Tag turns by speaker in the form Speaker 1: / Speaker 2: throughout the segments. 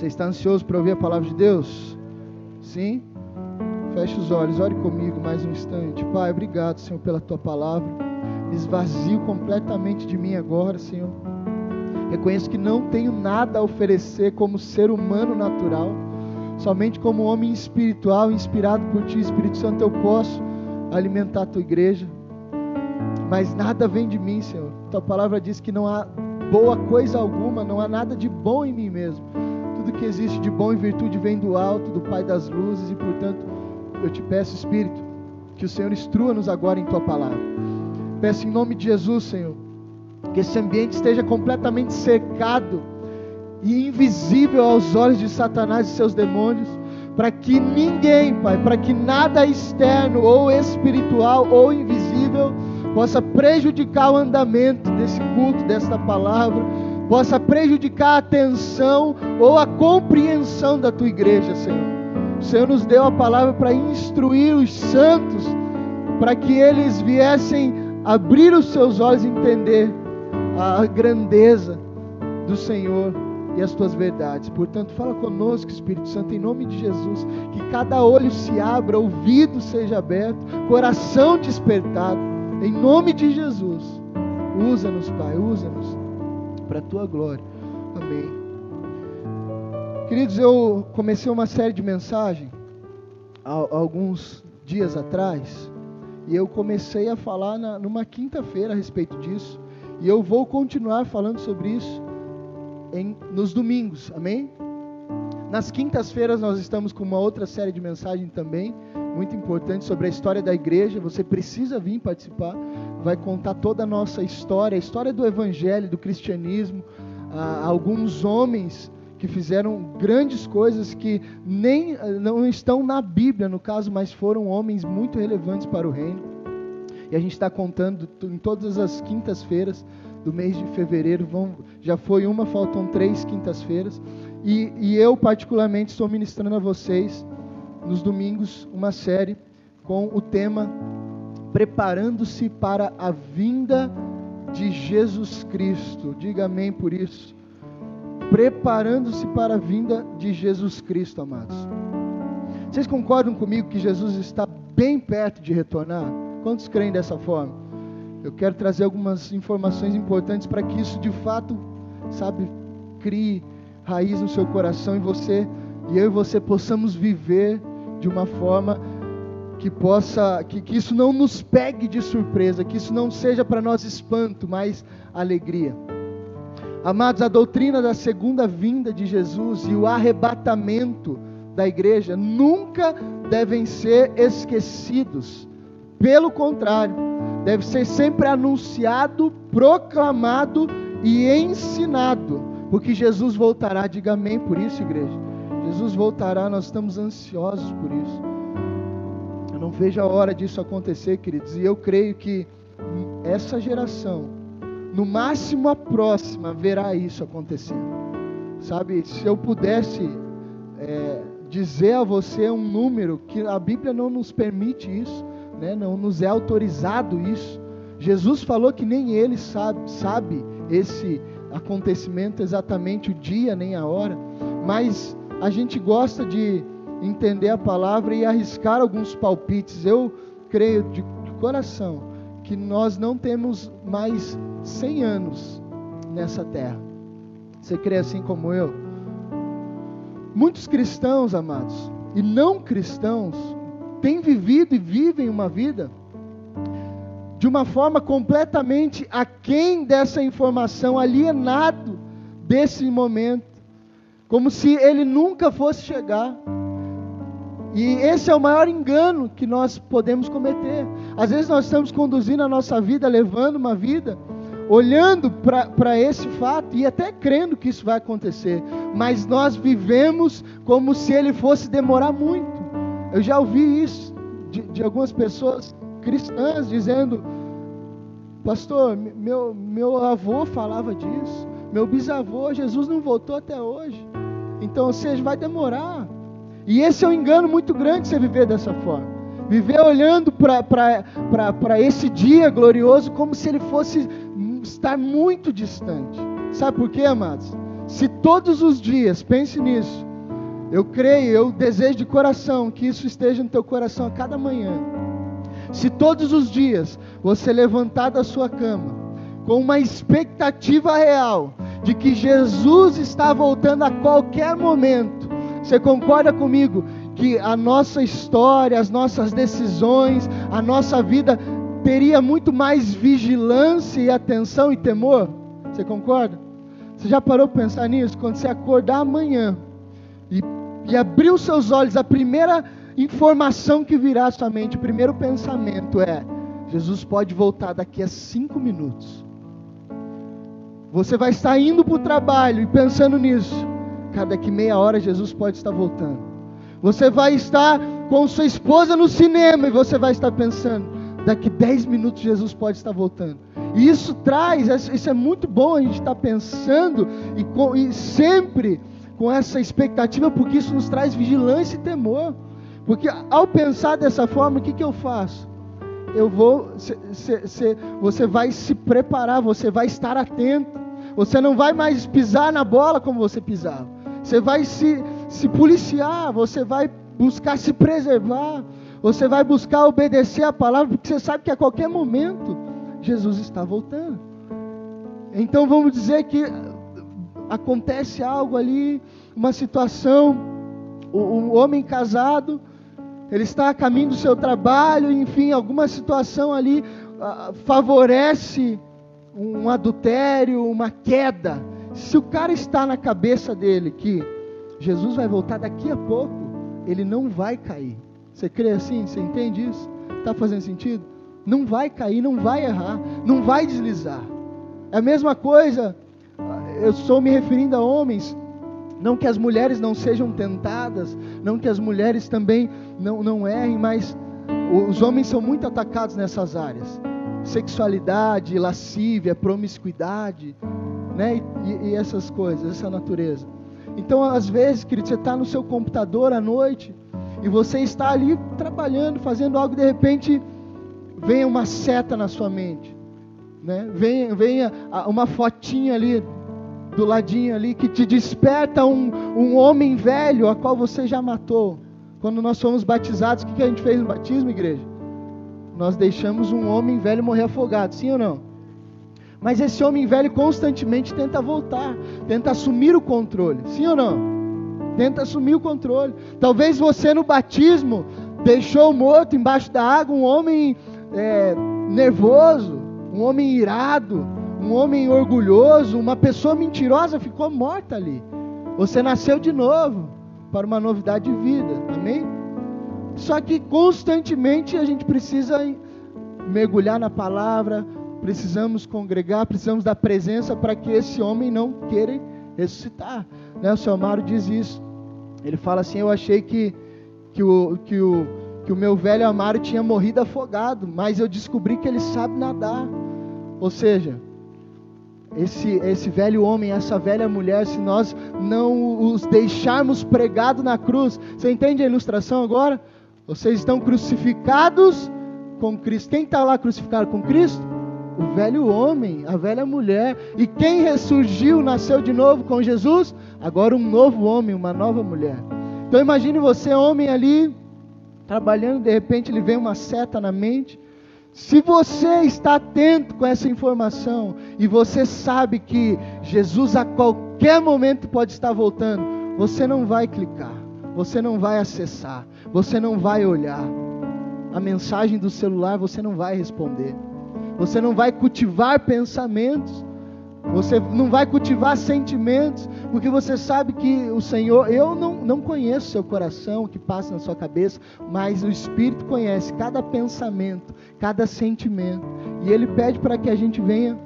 Speaker 1: Você está ansioso para ouvir a palavra de Deus? Sim? Feche os olhos, ore comigo mais um instante. Pai, obrigado, Senhor, pela tua palavra. Esvazio completamente de mim agora, Senhor. Reconheço que não tenho nada a oferecer como ser humano natural. Somente como homem espiritual, inspirado por Ti, Espírito Santo, eu posso alimentar a Tua igreja. Mas nada vem de mim, Senhor. Tua palavra diz que não há boa coisa alguma, não há nada de bom em mim mesmo. Tudo que existe de bom e virtude vem do alto, do Pai das luzes, e portanto eu te peço, Espírito, que o Senhor instrua-nos agora em tua palavra. Peço em nome de Jesus, Senhor, que esse ambiente esteja completamente cercado e invisível aos olhos de Satanás e seus demônios, para que ninguém, Pai, para que nada externo ou espiritual ou invisível possa prejudicar o andamento desse culto, desta palavra, possa prejudicar a atenção ou a compreensão da tua igreja, Senhor. O Senhor nos deu a palavra para instruir os santos, para que eles viessem abrir os seus olhos e entender a grandeza do Senhor e as tuas verdades. Portanto, fala conosco, Espírito Santo, em nome de Jesus, que cada olho se abra, ouvido seja aberto, coração despertado em nome de Jesus, usa-nos, Pai, usa-nos para a tua glória. Amém. Queridos, eu comecei uma série de mensagens há alguns dias atrás e eu comecei a falar na, numa quinta-feira a respeito disso e eu vou continuar falando sobre isso em, nos domingos, amém? Nas quintas-feiras nós estamos com uma outra série de mensagens também muito importante sobre a história da igreja. Você precisa vir participar. Vai contar toda a nossa história, a história do evangelho, do cristianismo, ah, alguns homens que fizeram grandes coisas que nem não estão na Bíblia, no caso, mas foram homens muito relevantes para o reino. E a gente está contando em todas as quintas-feiras do mês de fevereiro. Vão, já foi uma, faltam três quintas-feiras. E, e eu, particularmente, estou ministrando a vocês nos domingos uma série com o tema Preparando-se para a vinda de Jesus Cristo. Diga amém por isso. Preparando-se para a vinda de Jesus Cristo, amados. Vocês concordam comigo que Jesus está bem perto de retornar? Quantos creem dessa forma? Eu quero trazer algumas informações importantes para que isso de fato, sabe, crie raiz no seu coração e você e eu e você possamos viver de uma forma que possa, que, que isso não nos pegue de surpresa, que isso não seja para nós espanto, mas alegria. Amados, a doutrina da segunda vinda de Jesus e o arrebatamento da igreja nunca devem ser esquecidos. Pelo contrário, deve ser sempre anunciado, proclamado e ensinado, porque Jesus voltará. Diga amém por isso, igreja. Jesus voltará, nós estamos ansiosos por isso. Eu não vejo a hora disso acontecer, queridos, e eu creio que essa geração, no máximo a próxima, verá isso acontecendo. Sabe, se eu pudesse é, dizer a você um número, que a Bíblia não nos permite isso, né? não nos é autorizado isso. Jesus falou que nem ele sabe, sabe esse acontecimento exatamente o dia nem a hora, mas a gente gosta de entender a palavra e arriscar alguns palpites. Eu creio de, coração que nós não temos mais 100 anos nessa terra. Você crê assim como eu? Muitos cristãos, amados, e não cristãos, têm vivido e vivem uma vida de uma forma completamente aquém dessa informação, alienado desse momento como se ele nunca fosse chegar. E esse é o maior engano que nós podemos cometer. Às vezes nós estamos conduzindo a nossa vida, levando uma vida, olhando para esse fato e até crendo que isso vai acontecer, mas nós vivemos como se ele fosse demorar muito. Eu já ouvi isso de, de algumas pessoas cristãs dizendo: Pastor, meu, meu avô falava disso, meu bisavô, Jesus não voltou até hoje. Então, ou seja, vai demorar. E esse é um engano muito grande você viver dessa forma. Viver olhando para esse dia glorioso como se ele fosse estar muito distante. Sabe por quê, amados? Se todos os dias, pense nisso, eu creio, eu desejo de coração que isso esteja no teu coração a cada manhã. Se todos os dias você levantar da sua cama com uma expectativa real de que Jesus está voltando a qualquer momento, você concorda comigo que a nossa história, as nossas decisões, a nossa vida teria muito mais vigilância e atenção e temor? Você concorda? Você já parou para pensar nisso? Quando você acordar amanhã e, e abrir os seus olhos, a primeira informação que virá à sua mente, o primeiro pensamento é: Jesus pode voltar daqui a cinco minutos. Você vai estar indo para o trabalho e pensando nisso. Cada daqui meia hora Jesus pode estar voltando. Você vai estar com sua esposa no cinema e você vai estar pensando: daqui dez minutos Jesus pode estar voltando. E isso traz, isso é muito bom a gente estar pensando e, com, e sempre com essa expectativa, porque isso nos traz vigilância e temor. Porque ao pensar dessa forma, o que, que eu faço? Eu vou, cê, cê, cê, você vai se preparar, você vai estar atento. Você não vai mais pisar na bola como você pisava. Você vai se, se policiar, você vai buscar se preservar. Você vai buscar obedecer a palavra, porque você sabe que a qualquer momento Jesus está voltando. Então vamos dizer que acontece algo ali, uma situação, o homem casado, ele está a caminho do seu trabalho, enfim, alguma situação ali uh, favorece um adultério, uma queda. Se o cara está na cabeça dele que Jesus vai voltar daqui a pouco, ele não vai cair. Você crê assim? Você entende isso? Está fazendo sentido? Não vai cair, não vai errar, não vai deslizar. É a mesma coisa, eu estou me referindo a homens, não que as mulheres não sejam tentadas, não que as mulheres também não, não errem, mas os homens são muito atacados nessas áreas. Sexualidade, lascívia, promiscuidade, né? E, e essas coisas, essa natureza. Então, às vezes, querido, você está no seu computador à noite e você está ali trabalhando, fazendo algo, de repente venha uma seta na sua mente, né? venha, venha uma fotinha ali do ladinho ali que te desperta um, um homem velho a qual você já matou. Quando nós fomos batizados, o que, que a gente fez no batismo, igreja? Nós deixamos um homem velho morrer afogado, sim ou não? Mas esse homem velho constantemente tenta voltar, tenta assumir o controle, sim ou não? Tenta assumir o controle. Talvez você no batismo deixou morto embaixo da água um homem é, nervoso, um homem irado, um homem orgulhoso, uma pessoa mentirosa ficou morta ali. Você nasceu de novo para uma novidade de vida, amém? Só que constantemente a gente precisa mergulhar na palavra, precisamos congregar, precisamos da presença para que esse homem não queira ressuscitar. Né? O seu Amaro diz isso. Ele fala assim: Eu achei que, que, o, que o que o meu velho Amaro tinha morrido afogado, mas eu descobri que ele sabe nadar. Ou seja, esse, esse velho homem, essa velha mulher, se nós não os deixarmos pregados na cruz, você entende a ilustração agora? Vocês estão crucificados com Cristo. Quem está lá crucificado com Cristo? O velho homem, a velha mulher. E quem ressurgiu, nasceu de novo com Jesus? Agora um novo homem, uma nova mulher. Então imagine você, homem ali, trabalhando, de repente ele vem uma seta na mente. Se você está atento com essa informação e você sabe que Jesus a qualquer momento pode estar voltando, você não vai clicar, você não vai acessar, você não vai olhar. A mensagem do celular você não vai responder. Você não vai cultivar pensamentos você não vai cultivar sentimentos, porque você sabe que o Senhor, eu não, não conheço seu coração, o que passa na sua cabeça, mas o Espírito conhece cada pensamento, cada sentimento. E Ele pede para que a gente venha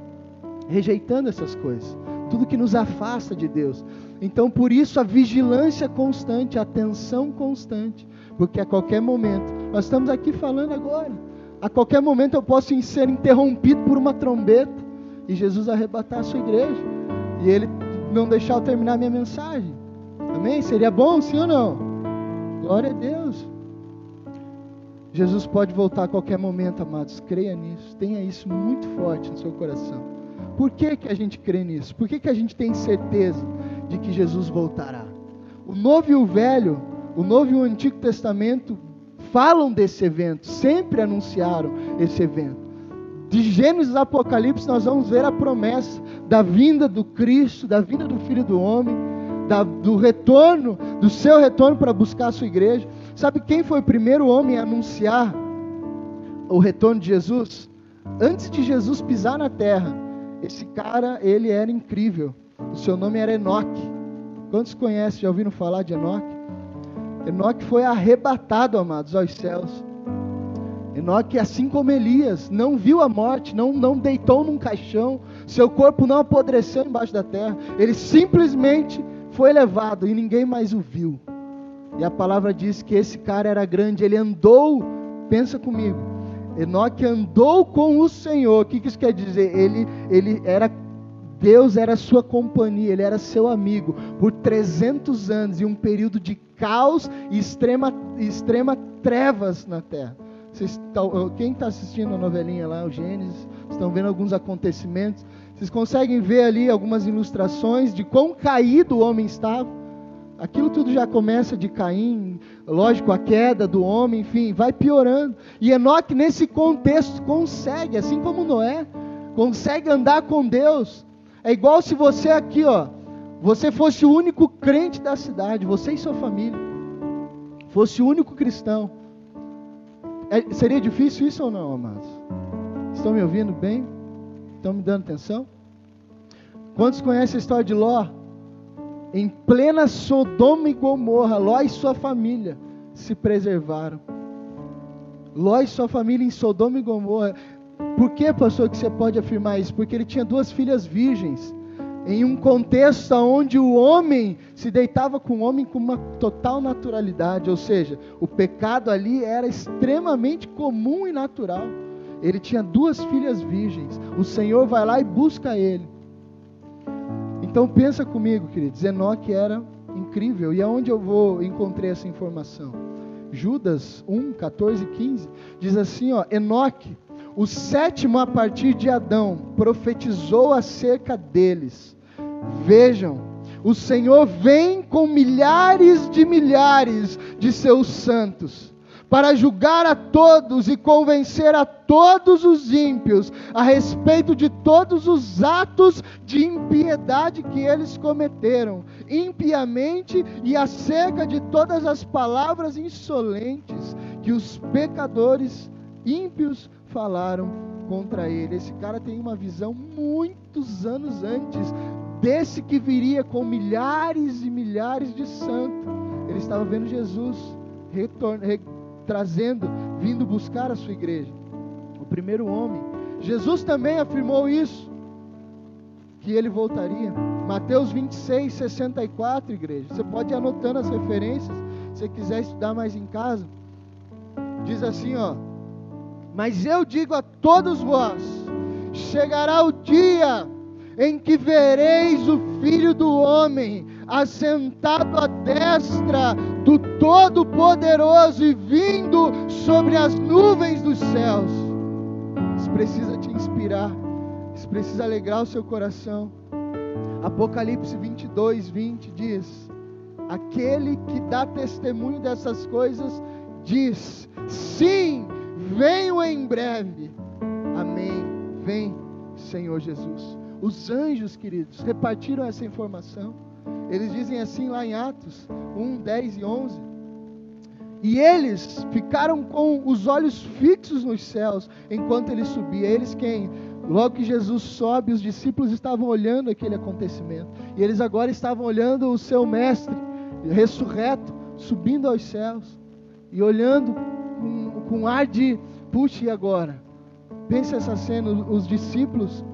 Speaker 1: rejeitando essas coisas, tudo que nos afasta de Deus. Então, por isso, a vigilância constante, a atenção constante, porque a qualquer momento, nós estamos aqui falando agora, a qualquer momento eu posso ser interrompido por uma trombeta e Jesus arrebatar a sua igreja e ele não deixar eu terminar a minha mensagem. Amém? Seria bom, sim ou não? Glória a Deus. Jesus pode voltar a qualquer momento, amados. Creia nisso. Tenha isso muito forte no seu coração. Por que, que a gente crê nisso? Por que, que a gente tem certeza de que Jesus voltará. O Novo e o Velho, o Novo e o Antigo Testamento falam desse evento, sempre anunciaram esse evento. De Gênesis a Apocalipse, nós vamos ver a promessa da vinda do Cristo, da vinda do Filho do Homem, da, do retorno, do seu retorno para buscar a sua igreja. Sabe quem foi o primeiro homem a anunciar o retorno de Jesus? Antes de Jesus pisar na terra, esse cara, ele era incrível. O seu nome era Enoque. Quantos conhecem, já ouviram falar de Enoque? Enoque foi arrebatado, amados, aos céus. Enoque, assim como Elias, não viu a morte, não, não deitou num caixão, seu corpo não apodreceu embaixo da terra, ele simplesmente foi levado e ninguém mais o viu. E a palavra diz que esse cara era grande, ele andou, pensa comigo, Enoque andou com o Senhor. O que isso quer dizer? Ele, ele era Deus era sua companhia, ele era seu amigo por 300 anos e um período de caos e extrema, extrema trevas na terra. Vocês, quem está assistindo a novelinha lá, o Gênesis, estão vendo alguns acontecimentos. Vocês conseguem ver ali algumas ilustrações de quão caído o homem estava? Aquilo tudo já começa de Caim, lógico, a queda do homem, enfim, vai piorando. E Enoque, nesse contexto, consegue, assim como Noé, consegue andar com Deus. É igual se você aqui, ó, você fosse o único crente da cidade, você e sua família, fosse o único cristão. É, seria difícil isso ou não, amados? Estão me ouvindo bem? Estão me dando atenção? Quantos conhecem a história de Ló? Em plena Sodoma e Gomorra, Ló e sua família se preservaram. Ló e sua família em Sodoma e Gomorra. Por que, pastor, que você pode afirmar isso? Porque ele tinha duas filhas virgens. Em um contexto onde o homem se deitava com o homem com uma total naturalidade, ou seja, o pecado ali era extremamente comum e natural. Ele tinha duas filhas virgens. O Senhor vai lá e busca ele. Então pensa comigo, queridos. Enoque era incrível. E aonde eu vou encontrei essa informação? Judas 1, 14 e 15 diz assim, ó, Enoque o sétimo, a partir de Adão, profetizou acerca deles. Vejam, o Senhor vem com milhares de milhares de seus santos para julgar a todos e convencer a todos os ímpios a respeito de todos os atos de impiedade que eles cometeram, impiamente e acerca de todas as palavras insolentes que os pecadores ímpios falaram contra ele. Esse cara tem uma visão muitos anos antes desse que viria com milhares e milhares de santos. Ele estava vendo Jesus trazendo, vindo buscar a sua igreja. O primeiro homem. Jesus também afirmou isso, que ele voltaria. Mateus 26, 64, igreja. Você pode ir anotando as referências, se quiser estudar mais em casa. Diz assim, ó. Mas eu digo a todos vós: chegará o dia em que vereis o Filho do Homem assentado à destra do Todo-Poderoso e vindo sobre as nuvens dos céus. Isso precisa te inspirar, isso precisa alegrar o seu coração. Apocalipse 22, 20 diz: Aquele que dá testemunho dessas coisas diz: Sim, venho em breve. Amém. Vem, Senhor Jesus. Os anjos, queridos, repartiram essa informação. Eles dizem assim lá em Atos 1, 10 e 11. E eles ficaram com os olhos fixos nos céus enquanto ele subia. Eles quem? Logo que Jesus sobe, os discípulos estavam olhando aquele acontecimento. E eles agora estavam olhando o seu mestre ressurreto, subindo aos céus. E olhando com, ar de, puxa, e agora? Pense essa cena, os discípulos,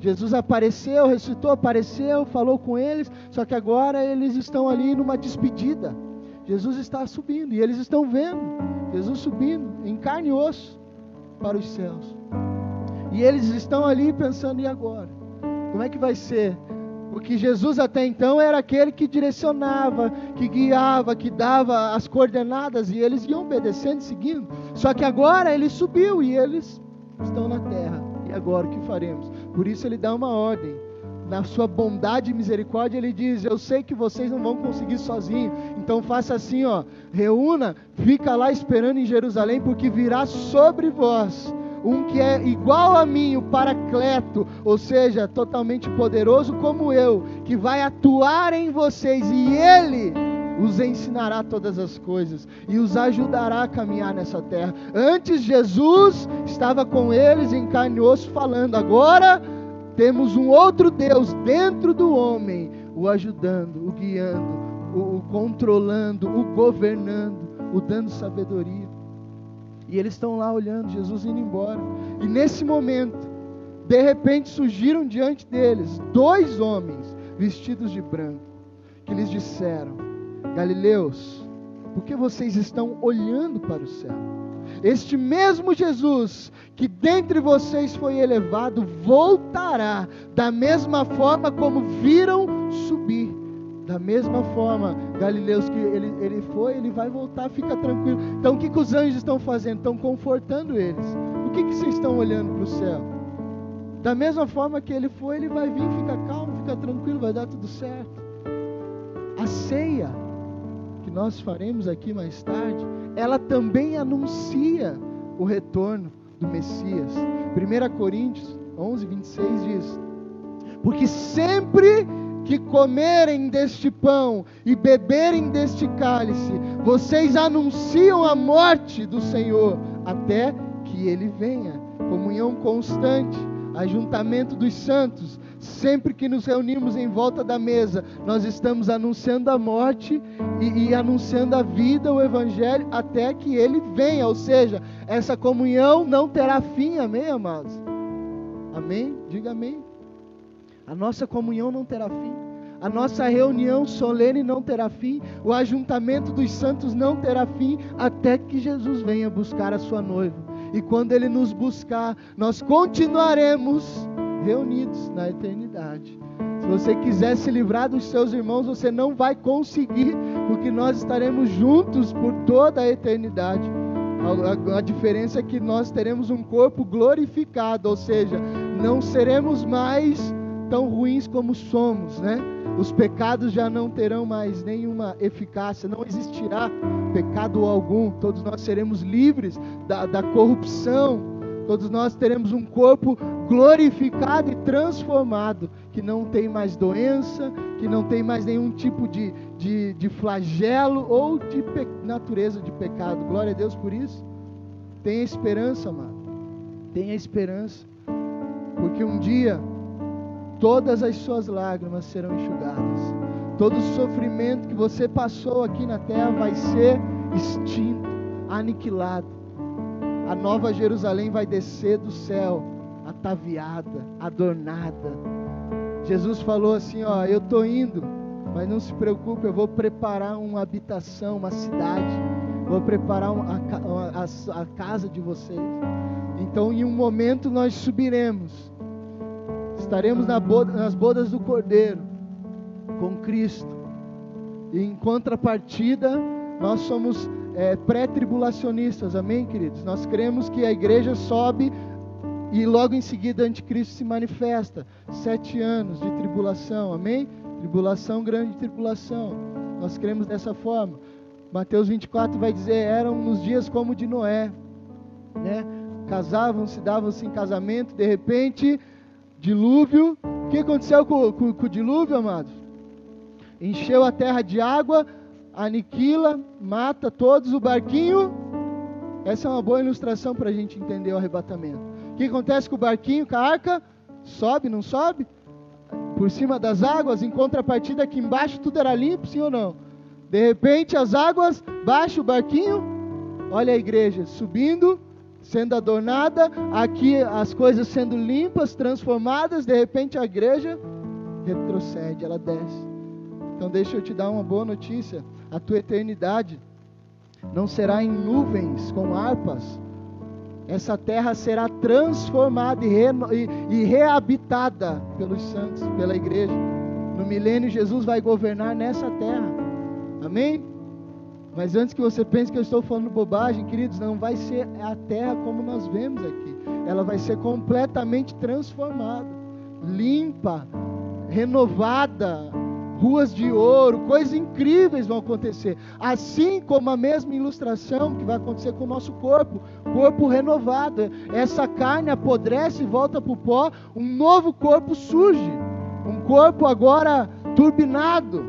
Speaker 1: Jesus apareceu, ressuscitou, apareceu, falou com eles, só que agora eles estão ali numa despedida. Jesus está subindo e eles estão vendo Jesus subindo em carne e osso para os céus. E eles estão ali pensando, e agora? Como é que vai ser? Porque Jesus até então era aquele que direcionava, que guiava, que dava as coordenadas e eles iam obedecendo, seguindo. Só que agora ele subiu e eles estão na terra. E agora o que faremos? Por isso ele dá uma ordem. na sua bondade e misericórdia, ele diz: Eu sei que vocês não vão conseguir sozinhos, então faça assim, ó, reúna, fica lá esperando em Jerusalém, porque virá sobre vós um que é igual a mim, o Paracleto, ou seja, totalmente poderoso como eu, que vai atuar em vocês e ele os ensinará todas as coisas e os ajudará a caminhar nessa terra. Antes Jesus estava com eles em carne e osso falando, agora temos um outro Deus dentro do homem, o ajudando, o guiando, o, o controlando, o governando, o dando sabedoria. E eles estão lá olhando Jesus indo embora. E nesse momento, de repente surgiram diante deles dois homens vestidos de branco, que lhes disseram: Galileus, por que vocês estão olhando para o céu? Este mesmo Jesus que dentre vocês foi elevado, voltará da mesma forma como viram subir. Da mesma forma, Galileus, que ele, ele foi, ele vai voltar, fica tranquilo. Então, o que, que os anjos estão fazendo? Estão confortando eles. O que, que vocês estão olhando para o céu? Da mesma forma que ele foi, ele vai vir, fica calmo, fica tranquilo, vai dar tudo certo. A ceia que nós faremos aqui mais tarde, ela também anuncia o retorno do Messias. 1 Coríntios 11, 26 diz: Porque sempre que comerem deste pão e beberem deste cálice, vocês anunciam a morte do Senhor até que ele venha. Comunhão constante, ajuntamento dos santos, Sempre que nos reunimos em volta da mesa, nós estamos anunciando a morte e, e, anunciando a vida, o Evangelho, até que ele venha. Ou seja, essa comunhão não terá fim, amém, amados? Amém? Diga amém. A nossa comunhão não terá fim. A nossa reunião solene não terá fim. O ajuntamento dos santos não terá fim até que Jesus venha buscar a sua noiva. E quando ele nos buscar, nós continuaremos reunidos na eternidade. Se você quiser se livrar dos seus irmãos, você não vai conseguir, porque nós estaremos juntos por toda a eternidade. A, diferença é que nós teremos um corpo glorificado, ou seja, não seremos mais tão ruins como somos, né? Os pecados já não terão mais nenhuma eficácia, não existirá pecado algum, todos nós seremos livres da, da corrupção, Todos nós teremos um corpo glorificado e transformado, que não tem mais doença, que não tem mais nenhum tipo de, de, de flagelo ou de natureza de pecado. Glória a Deus por isso. Tenha esperança, amado. Tenha esperança. Porque um dia todas as suas lágrimas serão enxugadas. Todo o sofrimento que você passou aqui na terra vai ser extinto, aniquilado a nova Jerusalém vai descer do céu, ataviada, adornada. Jesus falou assim: Ó, eu estou indo, mas não se preocupe, eu vou preparar uma habitação, uma cidade, vou preparar a, a, a casa de vocês. Então, em um momento, nós subiremos, estaremos nas bodas do Cordeiro, com Cristo, e em contrapartida, nós somos é, pré-tribulacionistas, amém, queridos? Nós cremos que a igreja sobe e logo em seguida anticristo se manifesta. Sete anos de tribulação, amém? Tribulação, grande tribulação. Nós cremos dessa forma. Mateus 24 vai dizer: eram nos dias como de Noé, né? Casavam-se, davam-se em casamento, de repente, dilúvio. O que aconteceu com, com, com o dilúvio, amados? Encheu a terra de água, aniquila, mata todos, o barquinho. Essa é uma boa ilustração para a gente entender o arrebatamento. O que acontece com o barquinho, com a arca? Sobe, não sobe? Por cima das águas, em contrapartida aqui embaixo tudo era limpo, sim ou não? De repente as águas, baixa o barquinho, olha a igreja subindo, sendo adornada, aqui as coisas sendo limpas, transformadas, de repente a igreja retrocede, ela desce. Então deixa eu te dar uma boa notícia a tua eternidade não será em nuvens com harpas. Essa terra será transformada e, re, e, e reabitada pelos santos, pela igreja. No milênio, Jesus vai governar nessa terra. Amém? Mas antes que você pense que eu estou falando bobagem, queridos, não vai ser a terra como nós vemos aqui. Ela vai ser completamente transformada, limpa, renovada, ruas de ouro, coisas incríveis vão acontecer. Assim como a mesma ilustração que vai acontecer com o nosso corpo, corpo renovado. Essa carne apodrece e volta para o pó, um novo corpo surge. Um corpo agora turbinado,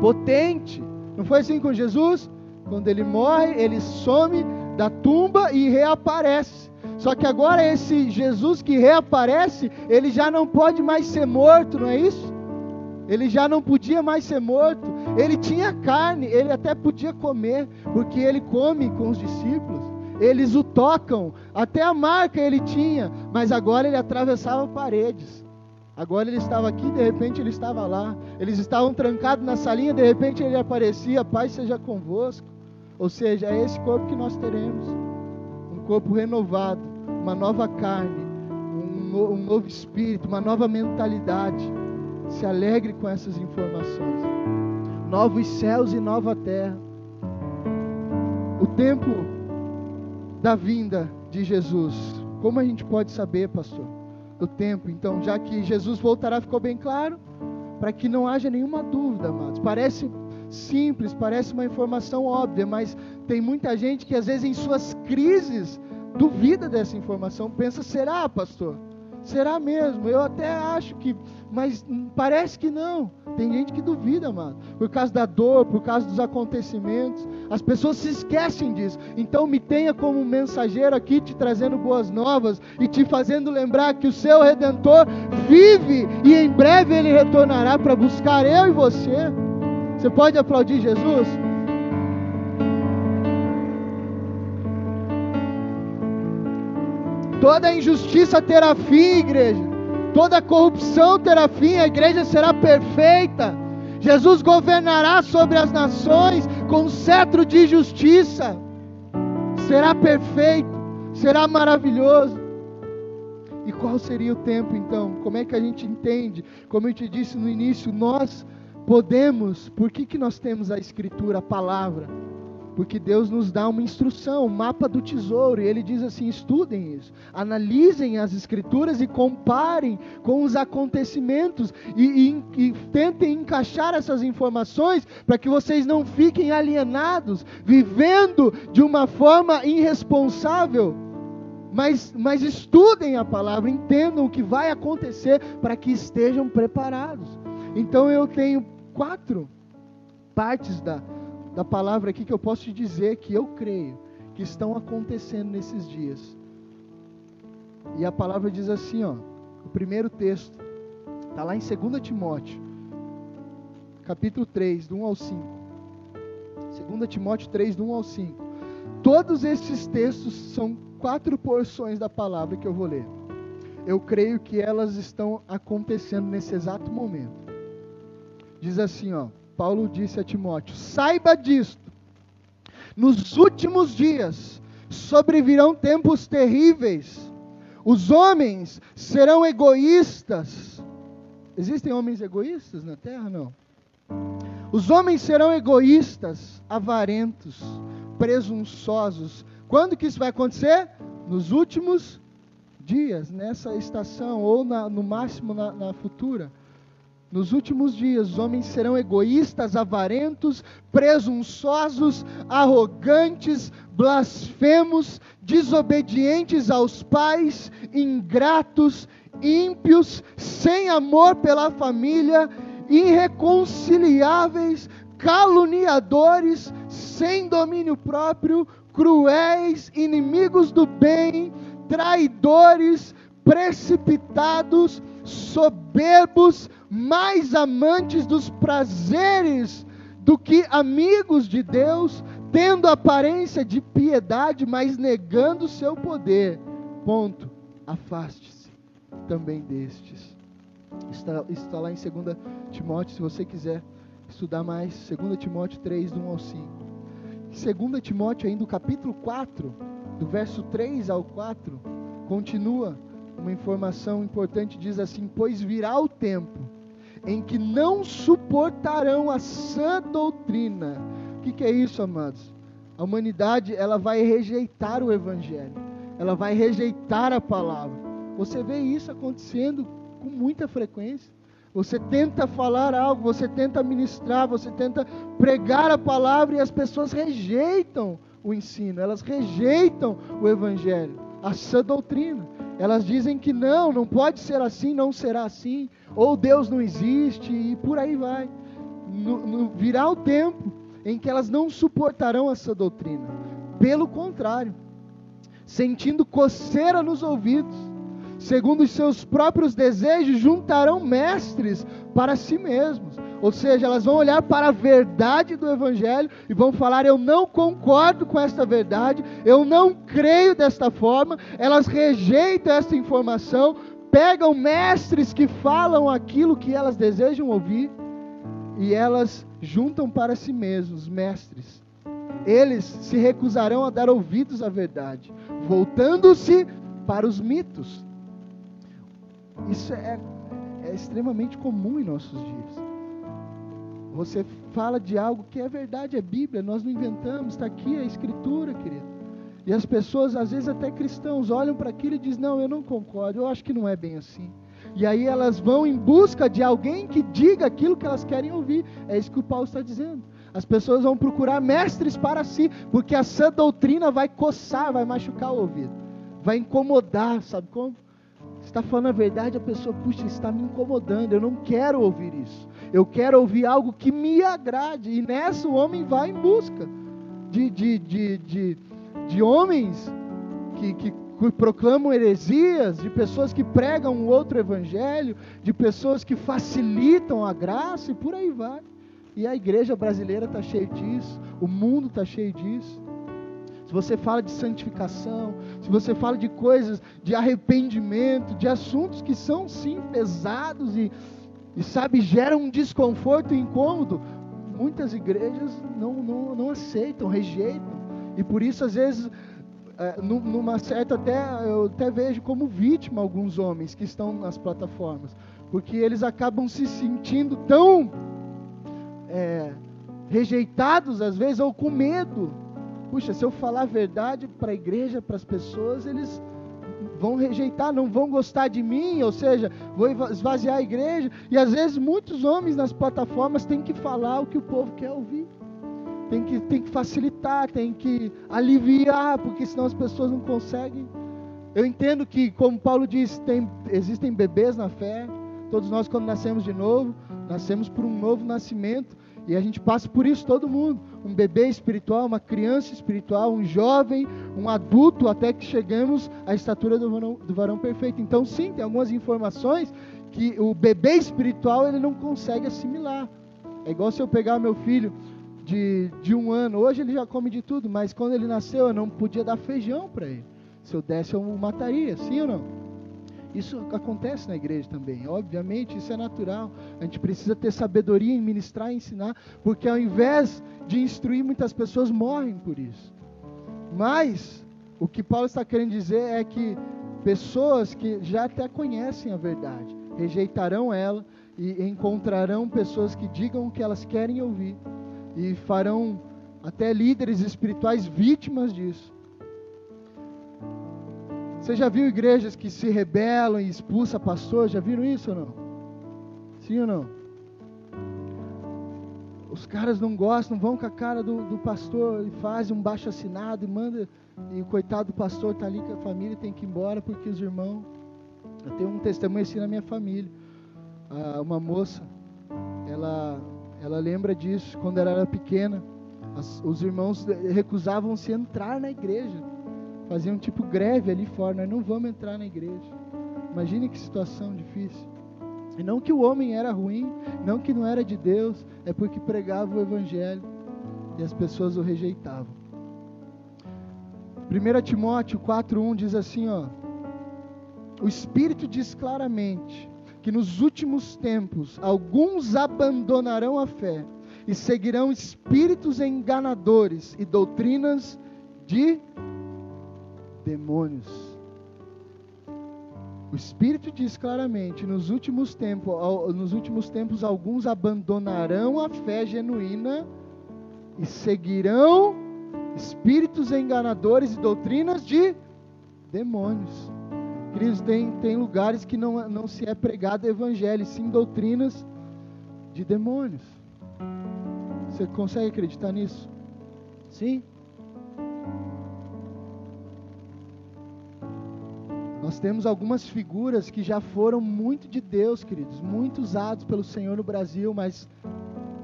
Speaker 1: potente. Não foi assim com Jesus? Quando ele morre, ele some da tumba e reaparece. Só que agora esse Jesus que reaparece, ele já não pode mais ser morto, não é isso? Ele já não podia mais ser morto. Ele tinha carne, ele até podia comer, porque ele come com os discípulos. Eles o tocam, até a marca ele tinha, mas agora ele atravessava paredes. Agora ele estava aqui, de repente ele estava lá. Eles estavam trancados na salinha, de repente ele aparecia, Pai seja convosco. Ou seja, é esse corpo que nós teremos. Um corpo renovado, uma nova carne, um, um novo espírito, uma nova mentalidade se alegre com essas informações. Novos céus e nova terra. O tempo da vinda de Jesus. Como a gente pode saber, pastor? Do tempo. Então, já que Jesus voltará, ficou bem claro? Para que não haja nenhuma dúvida, amados. Parece simples, parece uma informação óbvia, mas tem muita gente que às vezes em suas crises duvida dessa informação, pensa: será, pastor? Será mesmo? Eu até acho que, mas parece que não. Tem gente que duvida, mano, por causa da dor, por causa dos acontecimentos. As pessoas se esquecem disso. Então me tenha como mensageiro aqui te trazendo boas novas e te fazendo lembrar que o seu redentor vive e em breve ele retornará para buscar eu e você. Você pode aplaudir Jesus? Toda injustiça terá fim, igreja. Toda corrupção terá fim, a igreja será perfeita. Jesus governará sobre as nações com um cetro de justiça. Será perfeito, será maravilhoso. E qual seria o tempo então? Como é que a gente entende? Como eu te disse no início, nós podemos, por que, que nós temos a Escritura, a palavra? Porque Deus nos dá uma instrução, um mapa do tesouro, e Ele diz assim: estudem isso, analisem as Escrituras e comparem com os acontecimentos, e, e, e tentem encaixar essas informações para que vocês não fiquem alienados, vivendo de uma forma irresponsável. Mas, mas estudem a palavra, entendam o que vai acontecer para que estejam preparados. Então eu tenho quatro partes da, da palavra aqui que eu posso te dizer que eu creio que estão acontecendo nesses dias. E a palavra diz assim, ó, o primeiro texto está lá em 2 Timóteo, capítulo 3, do 1 ao 5. 2 Timóteo 3, do 1 ao 5. Todos esses textos são quatro porções da palavra que eu vou ler. Eu creio que elas estão acontecendo nesse exato momento. Diz assim, ó, Paulo disse a Timóteo: saiba disto, nos últimos dias sobrevirão tempos terríveis, os homens serão egoístas. Existem homens egoístas na terra? Não. Os homens serão egoístas, avarentos, presunçosos. Quando que isso vai acontecer? Nos últimos dias, nessa estação, ou na, no máximo na, na futura. Nos últimos dias, os homens serão egoístas, avarentos, presunçosos, arrogantes, blasfemos, desobedientes aos pais, ingratos, ímpios, sem amor pela família, irreconciliáveis, caluniadores, sem domínio próprio, cruéis, inimigos do bem, traidores, precipitados, soberbos, mais amantes dos prazeres do que amigos de Deus, tendo aparência de piedade, mas negando o seu poder. Ponto. Afaste-se também destes. Está, está lá em 2 Timóteo, se você quiser estudar mais, 2 Timóteo 3, do 1 ao 5. 2 Timóteo, ainda o capítulo 4, do verso 3 ao 4, continua uma informação importante, diz assim: Pois virá o tempo em que não suportarão a sã doutrina. O que, que é isso, amados? A humanidade ela vai rejeitar o evangelho, ela vai rejeitar a palavra. Você vê isso acontecendo com muita frequência. Você tenta falar algo, você tenta ministrar, você tenta pregar a palavra e as pessoas rejeitam o ensino, elas rejeitam o evangelho, a sã doutrina. Elas dizem que não, não pode ser assim, não será assim, ou Deus não existe e por aí vai. No, no, virá o tempo em que elas não suportarão essa doutrina. Pelo contrário, sentindo coceira nos ouvidos, segundo os seus próprios desejos, juntarão mestres para si mesmos. Ou seja, elas vão olhar para a verdade do Evangelho e vão falar: Eu não concordo com esta verdade, eu não creio desta forma. Elas rejeitam essa informação, pegam mestres que falam aquilo que elas desejam ouvir e elas juntam para si mesmos mestres. Eles se recusarão a dar ouvidos à verdade, voltando-se para os mitos. Isso é, é extremamente comum em nossos dias. Você fala de algo que é verdade, é Bíblia, nós não inventamos, está aqui a Escritura, querido. E as pessoas, às vezes até cristãos, olham para aquilo e dizem: Não, eu não concordo, eu acho que não é bem assim. E aí elas vão em busca de alguém que diga aquilo que elas querem ouvir. É isso que o Paulo está dizendo. As pessoas vão procurar mestres para si, porque a sã doutrina vai coçar, vai machucar o ouvido, vai incomodar, sabe como? está falando a verdade, a pessoa, puxa, está me incomodando, eu não quero ouvir isso. Eu quero ouvir algo que me agrade. E nessa o homem vai em busca de, de, de, de, de homens que, que proclamam heresias, de pessoas que pregam um outro evangelho, de pessoas que facilitam a graça e por aí vai. E a igreja brasileira está cheia disso, o mundo está cheio disso se você fala de santificação, se você fala de coisas de arrependimento, de assuntos que são sim pesados e, e sabe, geram um desconforto e incômodo, muitas igrejas não, não, não aceitam, rejeitam. E por isso, às vezes, é, numa certa até, eu até vejo como vítima alguns homens que estão nas plataformas, porque eles acabam se sentindo tão é, rejeitados, às vezes, ou com medo. Puxa, se eu falar a verdade para a igreja, para as pessoas, eles vão rejeitar, não vão gostar de mim, ou seja, vou esvaziar a igreja. E às vezes muitos homens nas plataformas têm que falar o que o povo quer ouvir. Tem que, tem que facilitar, tem que aliviar, porque senão as pessoas não conseguem. Eu entendo que, como Paulo diz, tem, existem bebês na fé. Todos nós, quando nascemos de novo, nascemos por um novo nascimento. E a gente passa por isso todo mundo. Um bebê espiritual, uma criança espiritual, um jovem, um adulto, até que chegamos à estatura do varão, do varão perfeito. Então, sim, tem algumas informações que o bebê espiritual ele não consegue assimilar. É igual se eu pegar meu filho de, de um ano, hoje ele já come de tudo, mas quando ele nasceu eu não podia dar feijão para ele. Se eu desse, eu o mataria, sim ou não? Isso acontece na igreja também. Obviamente, isso é natural. A gente precisa ter sabedoria em ministrar e ensinar, porque ao invés de instruir, muitas pessoas morrem por isso. Mas o que Paulo está querendo dizer é que pessoas que já até conhecem a verdade rejeitarão ela e encontrarão pessoas que digam o que elas querem ouvir e farão até líderes espirituais vítimas disso. Você já viu igrejas que se rebelam e expulsam pastor? Já viram isso ou não? Sim ou não? Os caras não gostam, vão com a cara do, do pastor e fazem um baixo assinado e manda. E o coitado do pastor está ali com a família tem que ir embora porque os irmãos. Eu tenho um testemunho assim na minha família. Ah, uma moça, ela, ela lembra disso quando ela era pequena. As, os irmãos recusavam se entrar na igreja faziam tipo greve ali fora, nós não vamos entrar na igreja. Imagine que situação difícil. E não que o homem era ruim, não que não era de Deus, é porque pregava o evangelho e as pessoas o rejeitavam. 1 Timóteo 4:1 diz assim, ó: O Espírito diz claramente que nos últimos tempos alguns abandonarão a fé e seguirão espíritos enganadores e doutrinas de demônios. O Espírito diz claramente: nos últimos tempos, nos últimos tempos alguns abandonarão a fé genuína e seguirão espíritos enganadores e doutrinas de demônios. Queridos, tem, tem lugares que não, não se é pregado evangelho, sim doutrinas de demônios. Você consegue acreditar nisso? Sim? Nós temos algumas figuras que já foram muito de Deus, queridos, muito usados pelo Senhor no Brasil, mas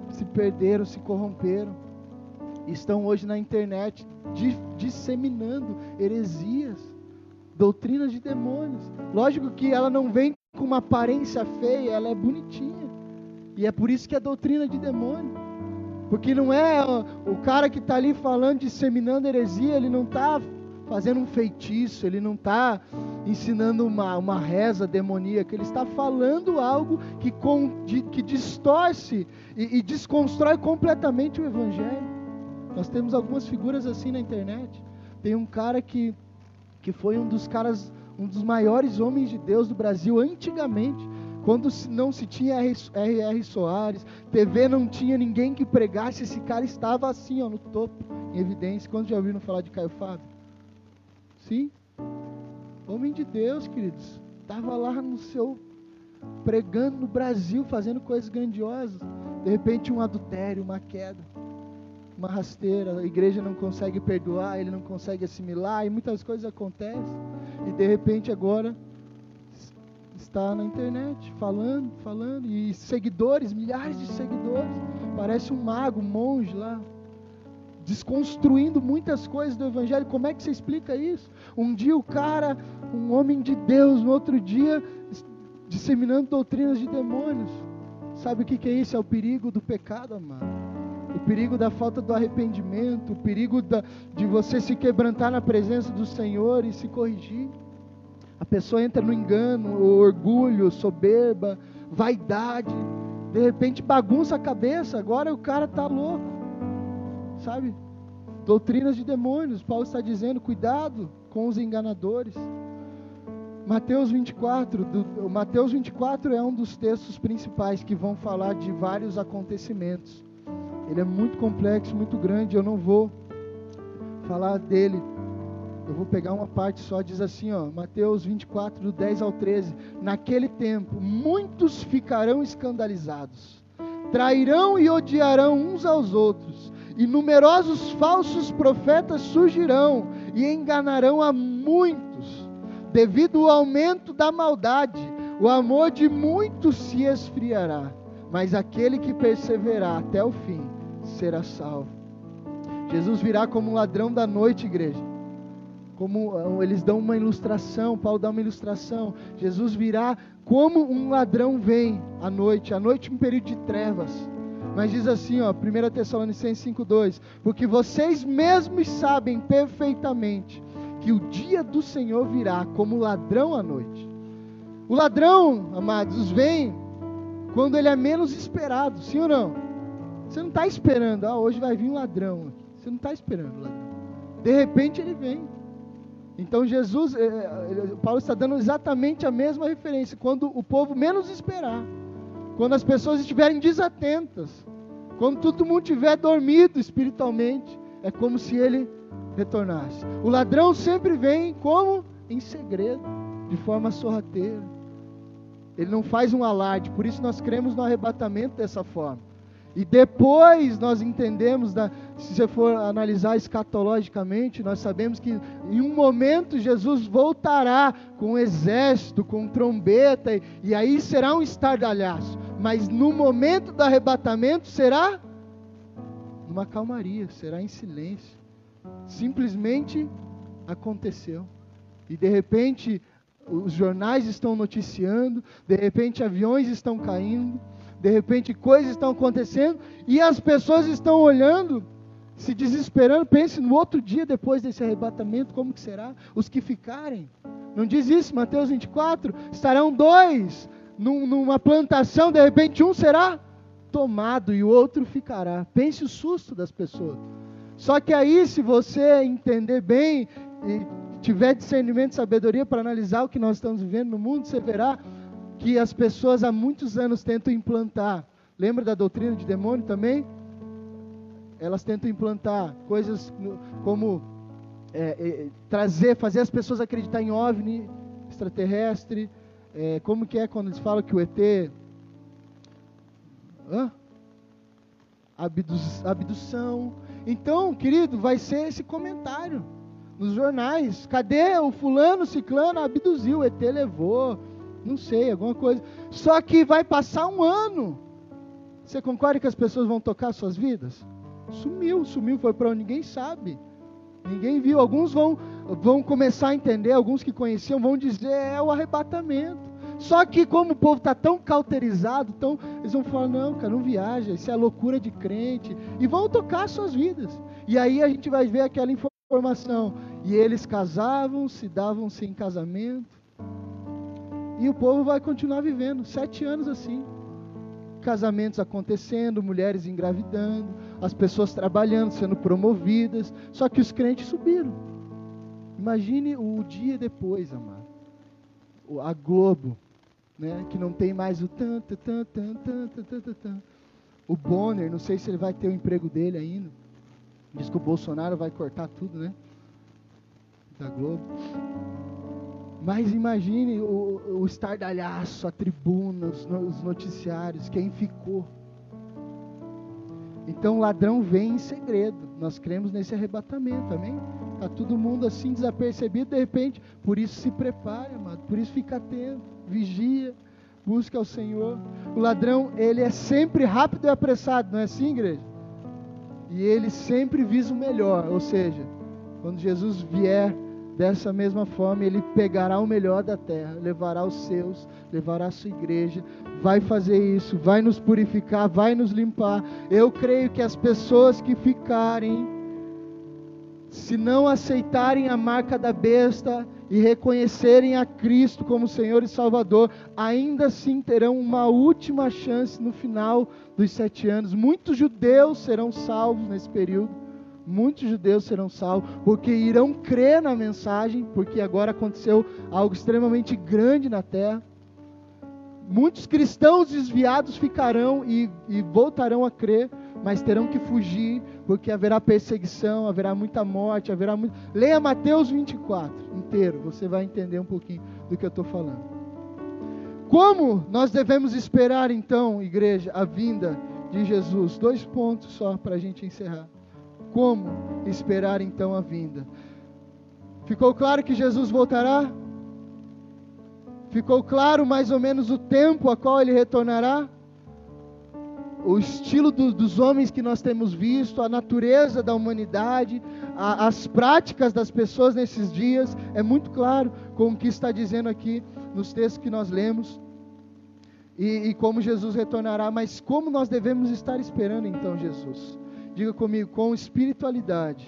Speaker 1: se perderam, se corromperam. Estão hoje na internet disseminando heresias, doutrinas de demônios. Lógico que ela não vem com uma aparência feia, ela é bonitinha. E é por isso que é doutrina de demônio. Porque não é o cara que está ali falando, disseminando heresia, ele não está fazendo um feitiço, ele não está ensinando uma, uma reza demoníaca, ele está falando algo que, de, que distorce e, e desconstrói completamente o Evangelho. Nós temos algumas figuras assim na internet. Tem um cara que, que foi um dos caras, um dos maiores homens de Deus do Brasil antigamente. Quando não se tinha R.R. Soares, TV não tinha ninguém que pregasse, esse cara estava assim, ó, no topo, em evidência. Quando já ouviram falar de Caio Fábio? Sim. Homem de Deus, queridos. Estava lá no seu. pregando no Brasil, fazendo coisas grandiosas. De repente, um adultério, uma queda, uma rasteira. A igreja não consegue perdoar, ele não consegue assimilar, e muitas coisas acontecem. E de repente, agora está na internet falando, falando, e seguidores, milhares de seguidores. Parece um mago, um monge lá, desconstruindo muitas coisas do Evangelho. Como é que você explica isso? Um dia o cara, um homem de Deus, no outro dia, disseminando doutrinas de demônios. Sabe o que, é isso? É o perigo do pecado, amado. O perigo da falta do arrependimento, o perigo da, de você se quebrantar na presença do Senhor e se corrigir. A pessoa entra no engano, orgulho, soberba, vaidade, de repente bagunça a cabeça, agora o cara está louco sabe? Doutrinas de demônios. Paulo está dizendo: cuidado com os enganadores. Mateus 24, do, Mateus 24 é um dos textos principais que vão falar de vários acontecimentos. Ele é muito complexo, muito grande, eu não vou falar dele. Eu vou pegar uma parte só, diz assim, ó, Mateus 24, do 10 ao 13. Naquele tempo, muitos ficarão escandalizados, trairão e odiarão uns aos outros, e numerosos falsos profetas surgirão e enganarão a muitos. Devido ao aumento da maldade, o amor de muitos se esfriará, mas aquele que perseverar até o fim será salvo. Jesus virá como um ladrão da noite, igreja. Como ah, eles dão uma ilustração, Paulo dá uma ilustração. Jesus virá como um ladrão vem à noite, à noite um período de trevas mas diz assim, ó, 1 Tessalonicenses 5:2, porque vocês mesmos sabem perfeitamente que o dia do Senhor virá como ladrão à noite. O ladrão, amados, vem quando ele é menos esperado, sim ou não? Você não está esperando, ah, hoje vai vir um ladrão. Você não está esperando o ladrão. De repente ele vem. Então Jesus, eh, eh, Paulo está dando exatamente a mesma referência, quando o povo menos esperar. Quando as pessoas estiverem desatentas, quando todo mundo tiver dormido espiritualmente, é como se ele retornasse. O ladrão sempre vem como em segredo, de forma sorrateira. Ele não faz um alarde, por isso nós cremos no arrebatamento dessa forma. E depois nós entendemos, da, se você for analisar escatologicamente, nós sabemos que em um momento Jesus voltará com um exército, com trombeta, e, e aí será um estardalhaço. Mas no momento do arrebatamento será numa calmaria, será em silêncio. Simplesmente aconteceu. E de repente os jornais estão noticiando, de repente aviões estão caindo de repente coisas estão acontecendo e as pessoas estão olhando, se desesperando. Pense no outro dia depois desse arrebatamento, como que será? Os que ficarem. Não diz isso, Mateus 24? Estarão dois num, numa plantação, de repente um será tomado e o outro ficará. Pense o susto das pessoas. Só que aí, se você entender bem e tiver discernimento e sabedoria para analisar o que nós estamos vivendo no mundo, você verá que as pessoas há muitos anos tentam implantar. Lembra da doutrina de demônio também? Elas tentam implantar coisas como é, é, trazer, fazer as pessoas acreditar em OVNI, extraterrestre. É, como que é quando eles falam que o ET. Hã? Abdução. Então, querido, vai ser esse comentário nos jornais. Cadê o fulano, ciclano, abduziu, o ET levou, não sei, alguma coisa. Só que vai passar um ano. Você concorda que as pessoas vão tocar suas vidas? Sumiu, sumiu, foi para onde ninguém sabe. Ninguém viu. Alguns vão, vão começar a entender, alguns que conheciam vão dizer é o arrebatamento. Só que como o povo está tão cauterizado, tão, eles vão falar, não, cara, não viaja, isso é loucura de crente. E vão tocar suas vidas. E aí a gente vai ver aquela informação. E eles casavam, se davam-se em casamento. E o povo vai continuar vivendo, sete anos assim. Casamentos acontecendo, mulheres engravidando, as pessoas trabalhando, sendo promovidas. Só que os crentes subiram. Imagine o dia depois, amado. A Globo né? Que não tem mais o tan, tan, tan, tan, tan, tan, tan, tan. O Bonner, não sei se ele vai ter o emprego dele ainda. Diz que o Bolsonaro vai cortar tudo, né? Da Globo. Mas imagine o, o estardalhaço, a tribuna, os, os noticiários, quem ficou. Então o ladrão vem em segredo. Nós cremos nesse arrebatamento, amém? Está todo mundo assim desapercebido, de repente, por isso se prepare, amado, por isso fica atento, vigia, busca o Senhor. O ladrão, ele é sempre rápido e apressado, não é assim, igreja? E ele sempre visa o melhor, ou seja, quando Jesus vier dessa mesma forma, ele pegará o melhor da terra, levará os seus, levará a sua igreja, vai fazer isso, vai nos purificar, vai nos limpar. Eu creio que as pessoas que ficarem se não aceitarem a marca da besta e reconhecerem a Cristo como Senhor e Salvador, ainda assim terão uma última chance no final dos sete anos. Muitos judeus serão salvos nesse período. Muitos judeus serão salvos, porque irão crer na mensagem, porque agora aconteceu algo extremamente grande na terra. Muitos cristãos desviados ficarão e, e voltarão a crer, mas terão que fugir, porque haverá perseguição, haverá muita morte, haverá muito. Leia Mateus 24 inteiro, você vai entender um pouquinho do que eu estou falando. Como nós devemos esperar então, igreja, a vinda de Jesus? Dois pontos só para a gente encerrar. Como esperar então a vinda? Ficou claro que Jesus voltará? Ficou claro mais ou menos o tempo a qual ele retornará? O estilo do, dos homens que nós temos visto, a natureza da humanidade, a, as práticas das pessoas nesses dias, é muito claro com o que está dizendo aqui nos textos que nós lemos. E, e como Jesus retornará, mas como nós devemos estar esperando então Jesus? Diga comigo, com espiritualidade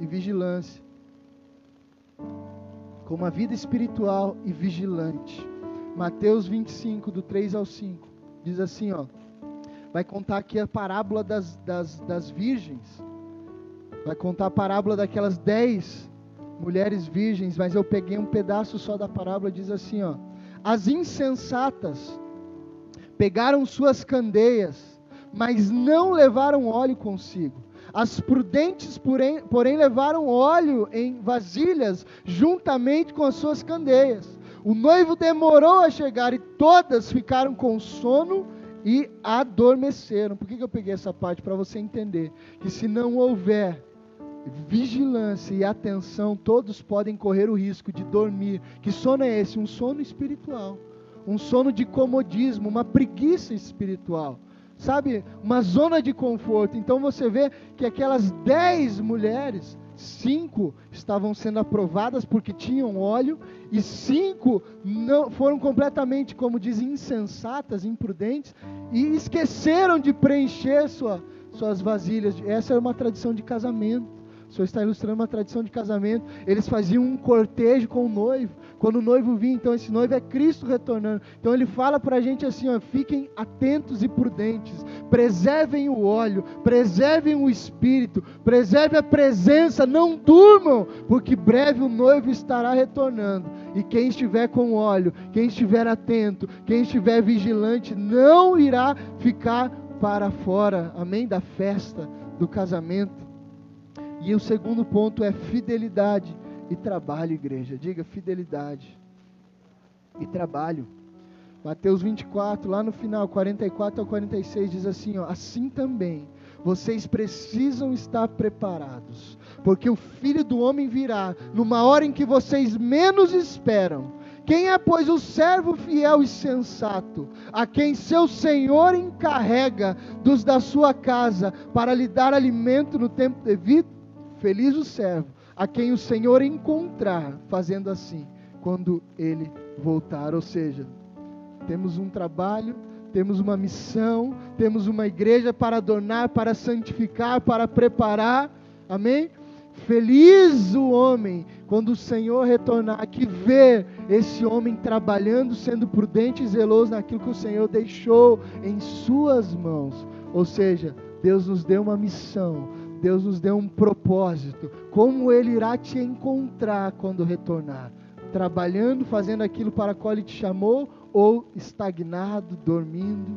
Speaker 1: e vigilância, com uma vida espiritual e vigilante. Mateus 25, do 3 ao 5 diz assim, ó, vai contar aqui a parábola das, das, das virgens, vai contar a parábola daquelas dez mulheres virgens, mas eu peguei um pedaço só da parábola, diz assim, ó, as insensatas pegaram suas candeias, mas não levaram óleo consigo. As prudentes, porém, porém, levaram óleo em vasilhas, juntamente com as suas candeias. O noivo demorou a chegar e todas ficaram com sono e adormeceram. Por que, que eu peguei essa parte? Para você entender que se não houver vigilância e atenção, todos podem correr o risco de dormir. Que sono é esse? Um sono espiritual. Um sono de comodismo, uma preguiça espiritual. Sabe? Uma zona de conforto. Então você vê que aquelas dez mulheres cinco estavam sendo aprovadas porque tinham óleo, e cinco não foram completamente, como dizem, insensatas, imprudentes, e esqueceram de preencher sua, suas vasilhas. Essa era uma tradição de casamento. O Senhor está ilustrando uma tradição de casamento. Eles faziam um cortejo com o noivo. Quando o noivo vinha, então esse noivo é Cristo retornando. Então ele fala para a gente assim: ó, fiquem atentos e prudentes, preservem o óleo, preservem o espírito, preservem a presença, não durmam, porque breve o noivo estará retornando. E quem estiver com óleo, quem estiver atento, quem estiver vigilante, não irá ficar para fora, amém? Da festa, do casamento. E o segundo ponto é fidelidade e trabalho, igreja. Diga fidelidade e trabalho. Mateus 24, lá no final, 44 ao 46, diz assim: ó, Assim também vocês precisam estar preparados, porque o filho do homem virá numa hora em que vocês menos esperam. Quem é, pois, o servo fiel e sensato, a quem seu senhor encarrega dos da sua casa para lhe dar alimento no tempo devido? Feliz o servo, a quem o Senhor encontrar fazendo assim, quando ele voltar. Ou seja, temos um trabalho, temos uma missão, temos uma igreja para adornar, para santificar, para preparar. Amém? Feliz o homem quando o Senhor retornar, que vê esse homem trabalhando, sendo prudente e zeloso naquilo que o Senhor deixou em suas mãos. Ou seja, Deus nos deu uma missão, Deus nos deu um propósito. Como Ele irá te encontrar quando retornar? Trabalhando, fazendo aquilo para qual Ele te chamou, ou estagnado, dormindo,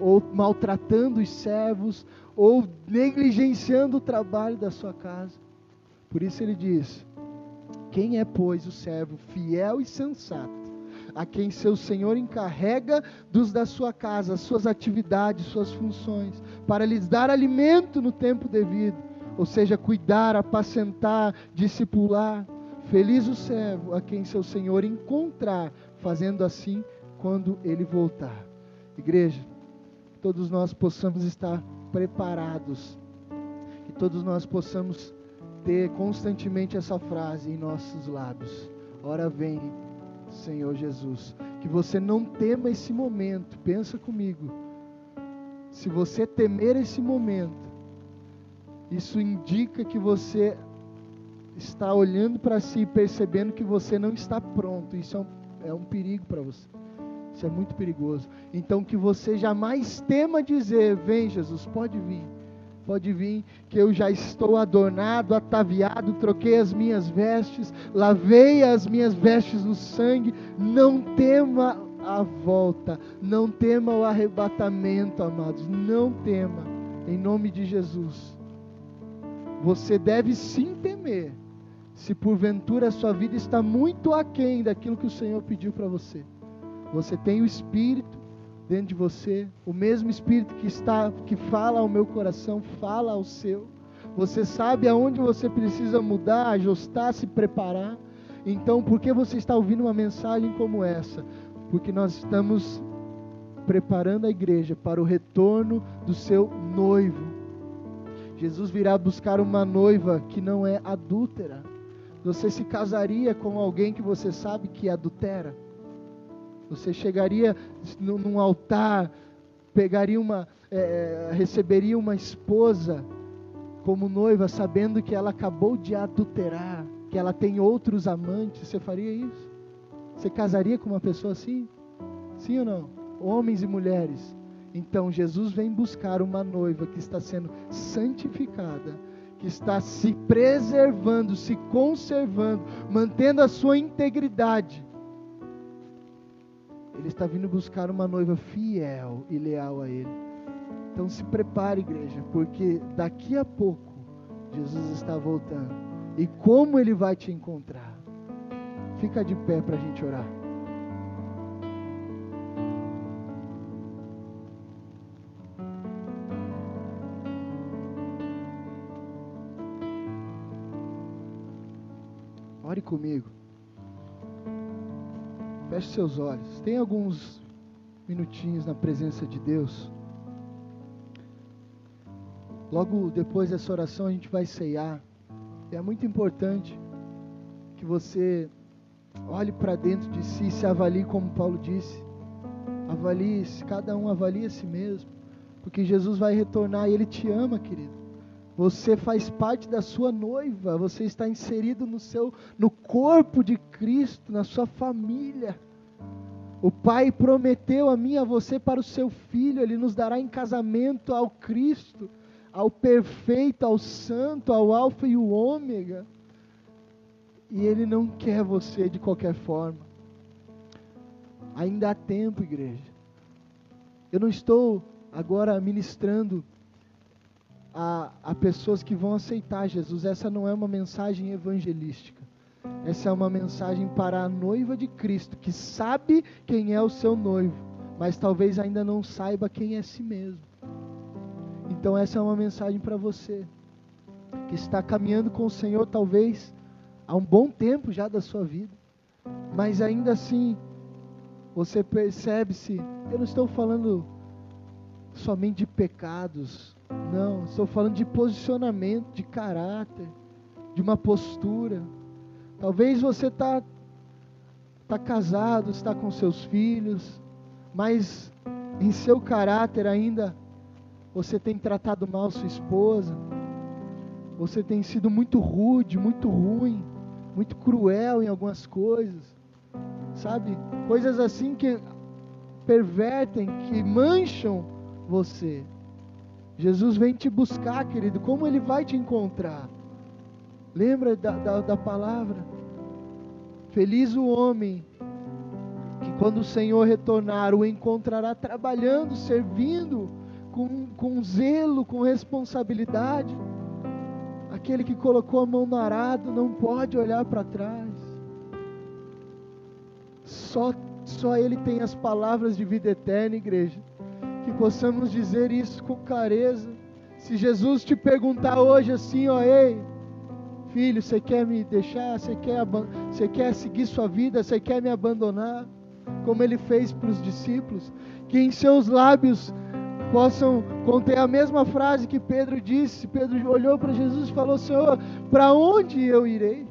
Speaker 1: ou maltratando os servos, ou negligenciando o trabalho da sua casa. Por isso ele diz: Quem é, pois, o servo fiel e sensato, a quem seu senhor encarrega dos da sua casa, suas atividades, suas funções, para lhes dar alimento no tempo devido, ou seja, cuidar, apacentar, discipular. Feliz o servo a quem seu senhor encontrar fazendo assim quando ele voltar. Igreja, todos nós possamos estar preparados, que todos nós possamos ter constantemente essa frase em nossos lábios: Ora vem, Senhor Jesus. Que você não tema esse momento, pensa comigo. Se você temer esse momento, isso indica que você está olhando para si e percebendo que você não está pronto. Isso é um é um perigo para você. Isso é muito perigoso. Então que você jamais tema dizer: Vem, Jesus, pode vir. Pode vir, que eu já estou adornado, ataviado, troquei as minhas vestes, lavei as minhas vestes no sangue. Não tema a volta, não tema o arrebatamento, amados. Não tema, em nome de Jesus. Você deve sim temer se porventura a sua vida está muito aquém daquilo que o Senhor pediu para você. Você tem o Espírito dentro de você, o mesmo Espírito que está, que fala ao meu coração, fala ao seu. Você sabe aonde você precisa mudar, ajustar, se preparar. Então, por que você está ouvindo uma mensagem como essa? Porque nós estamos preparando a igreja para o retorno do seu noivo. Jesus virá buscar uma noiva que não é adúltera você se casaria com alguém que você sabe que adultera? Você chegaria num altar, pegaria uma, é, receberia uma esposa como noiva, sabendo que ela acabou de adulterar, que ela tem outros amantes. Você faria isso? Você casaria com uma pessoa assim? Sim ou não? Homens e mulheres. Então Jesus vem buscar uma noiva que está sendo santificada que está se preservando, se conservando, mantendo a sua integridade. Ele está vindo buscar uma noiva fiel e leal a Ele. Então se prepare, igreja, porque daqui a pouco Jesus está voltando. E como Ele vai te encontrar? Fica de pé para a gente orar. Ore comigo. Feche seus olhos. Tem alguns minutinhos na presença de Deus. Logo depois dessa oração a gente vai ceiar. É muito importante que você olhe para dentro de si, se avalie como Paulo disse. Avalie, cada um avalie a si mesmo, porque Jesus vai retornar e ele te ama, querido. Você faz parte da sua noiva, você está inserido no seu no corpo de Cristo, na sua família. O Pai prometeu a mim a você para o seu filho, ele nos dará em casamento ao Cristo, ao perfeito, ao santo, ao alfa e o ômega. E ele não quer você de qualquer forma. Ainda há tempo, igreja. Eu não estou agora ministrando a, a pessoas que vão aceitar Jesus. Essa não é uma mensagem evangelística. Essa é uma mensagem para a noiva de Cristo, que sabe quem é o seu noivo, mas talvez ainda não saiba quem é si mesmo. Então, essa é uma mensagem para você, que está caminhando com o Senhor, talvez há um bom tempo já da sua vida, mas ainda assim, você percebe-se. Eu não estou falando somente de pecados, não, estou falando de posicionamento, de caráter, de uma postura. Talvez você está tá casado, está com seus filhos, mas em seu caráter ainda você tem tratado mal sua esposa, você tem sido muito rude, muito ruim, muito cruel em algumas coisas, sabe? Coisas assim que pervertem, que mancham você. Jesus vem te buscar, querido. Como ele vai te encontrar? Lembra da, da, da palavra? Feliz o homem que, quando o Senhor retornar, o encontrará trabalhando, servindo, com, com zelo, com responsabilidade. Aquele que colocou a mão no arado não pode olhar para trás. Só, só Ele tem as palavras de vida eterna, igreja que possamos dizer isso com clareza. Se Jesus te perguntar hoje assim, ó, ei, filho, você quer me deixar? Você quer, você quer seguir sua vida? Você quer me abandonar? Como ele fez para os discípulos, que em seus lábios possam conter a mesma frase que Pedro disse. Pedro olhou para Jesus e falou: Senhor, para onde eu irei?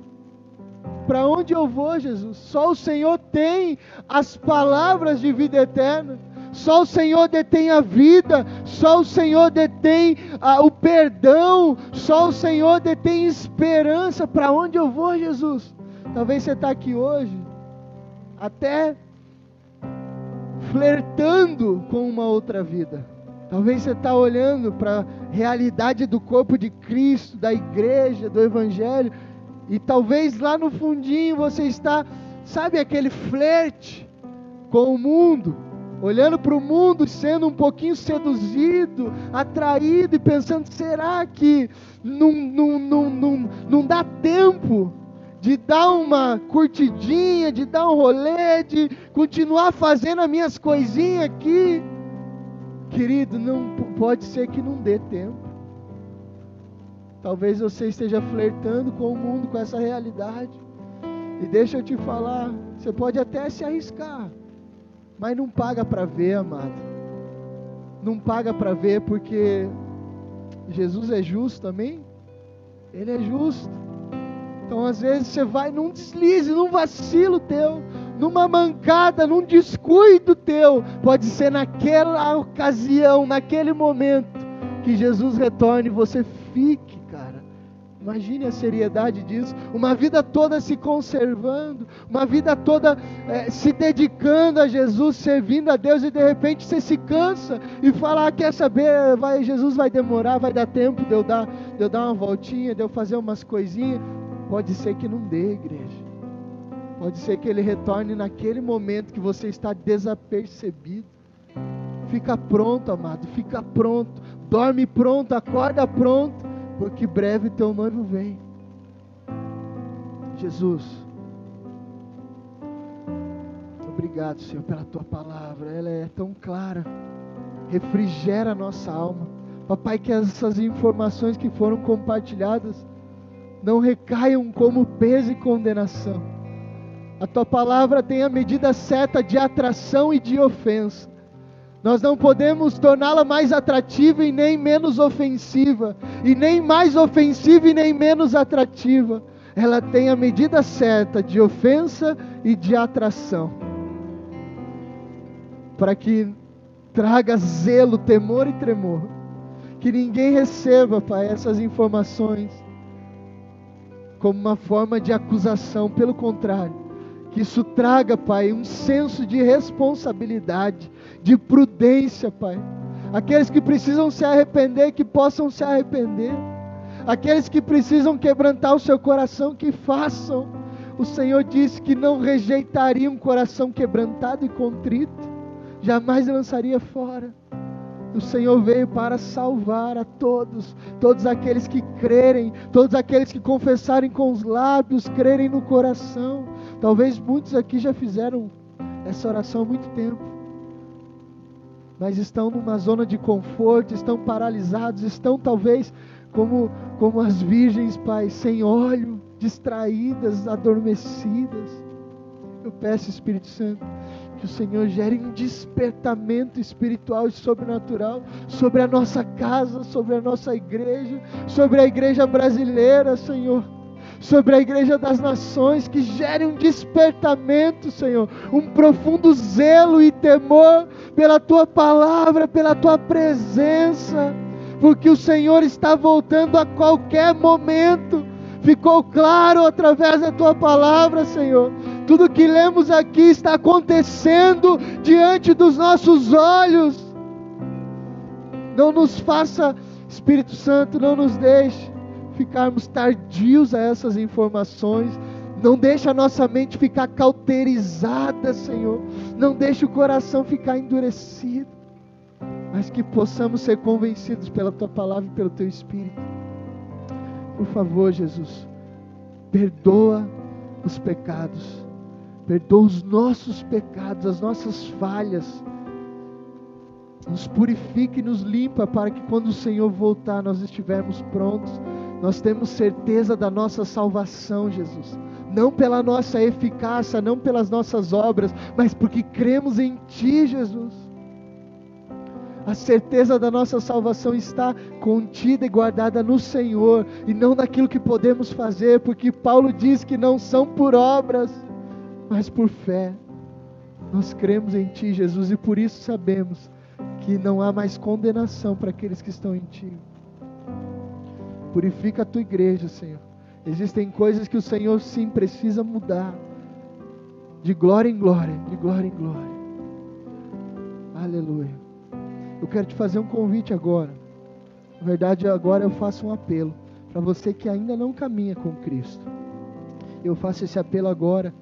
Speaker 1: Para onde eu vou, Jesus? Só o Senhor tem as palavras de vida eterna. Só o Senhor detém a vida, só o Senhor detém ah, o perdão, só o Senhor detém esperança. Para onde eu vou, Jesus? Talvez você está aqui hoje, até flertando com uma outra vida. Talvez você está olhando para a realidade do corpo de Cristo, da igreja, do Evangelho, e talvez lá no fundinho você está, sabe, aquele flerte com o mundo olhando para o mundo, sendo um pouquinho seduzido, atraído e pensando: será que não, não, não, não, não dá tempo de dar uma curtidinha, de dar um rolê, de continuar fazendo as minhas coisinhas aqui? Querido, não pode ser que não dê tempo. Talvez você esteja flertando com o mundo, com essa realidade. E deixa eu te falar, você pode até se arriscar. Mas não paga para ver, amado. Não paga para ver porque Jesus é justo também. Ele é justo. Então às vezes você vai num deslize, num vacilo teu, numa mancada, num descuido teu. Pode ser naquela ocasião, naquele momento que Jesus retorne você fique Imagine a seriedade disso. Uma vida toda se conservando, uma vida toda é, se dedicando a Jesus, servindo a Deus, e de repente você se cansa e fala: ah, quer saber, vai, Jesus vai demorar, vai dar tempo de eu dar, de eu dar uma voltinha, de eu fazer umas coisinhas. Pode ser que não dê, igreja. Pode ser que ele retorne naquele momento que você está desapercebido. Fica pronto, amado, fica pronto. Dorme pronto, acorda pronto porque breve teu noivo vem. Jesus, obrigado, Senhor, pela tua palavra, ela é tão clara, refrigera a nossa alma. Papai, que essas informações que foram compartilhadas não recaiam como peso e condenação. A tua palavra tem a medida certa de atração e de ofensa. Nós não podemos torná-la mais atrativa e nem menos ofensiva, e nem mais ofensiva e nem menos atrativa. Ela tem a medida certa de ofensa e de atração, para que traga zelo, temor e tremor. Que ninguém receba, Pai, essas informações como uma forma de acusação, pelo contrário, que isso traga, Pai, um senso de responsabilidade de prudência, Pai. Aqueles que precisam se arrepender, que possam se arrepender. Aqueles que precisam quebrantar o seu coração, que façam. O Senhor disse que não rejeitaria um coração quebrantado e contrito, jamais lançaria fora. O Senhor veio para salvar a todos, todos aqueles que crerem, todos aqueles que confessarem com os lábios, crerem no coração. Talvez muitos aqui já fizeram essa oração há muito tempo, mas estão numa zona de conforto, estão paralisados, estão talvez como, como as virgens, Pai, sem óleo, distraídas, adormecidas. Eu peço, Espírito Santo, que o Senhor gere um despertamento espiritual e sobrenatural sobre a nossa casa, sobre a nossa igreja, sobre a igreja brasileira, Senhor. Sobre a igreja das nações, que gere um despertamento, Senhor, um profundo zelo e temor pela tua palavra, pela tua presença, porque o Senhor está voltando a qualquer momento. Ficou claro através da tua palavra, Senhor tudo que lemos aqui está acontecendo diante dos nossos olhos. Não nos faça, Espírito Santo, não nos deixe ficarmos tardios a essas informações. Não deixe a nossa mente ficar cauterizada, Senhor. Não deixe o coração ficar endurecido. Mas que possamos ser convencidos pela tua palavra e pelo teu Espírito. Por favor, Jesus, perdoa os pecados perdoa os nossos pecados, as nossas falhas, nos purifica e nos limpa para que quando o Senhor voltar nós estivermos prontos. Nós temos certeza da nossa salvação, Jesus. Não pela nossa eficácia, não pelas nossas obras, mas porque cremos em Ti, Jesus. A certeza da nossa salvação está contida e guardada no Senhor e não naquilo que podemos fazer, porque Paulo diz que não são por obras, mas por fé. Nós cremos em Ti, Jesus, e por isso sabemos que não há mais condenação para aqueles que estão em Ti. Purifica a Tua igreja, Senhor. Existem coisas que o Senhor sim precisa mudar. De glória em glória, de glória em glória. Aleluia. Eu quero te fazer um convite agora. Na verdade, agora eu faço um apelo para você que ainda não caminha com Cristo. Eu faço esse apelo agora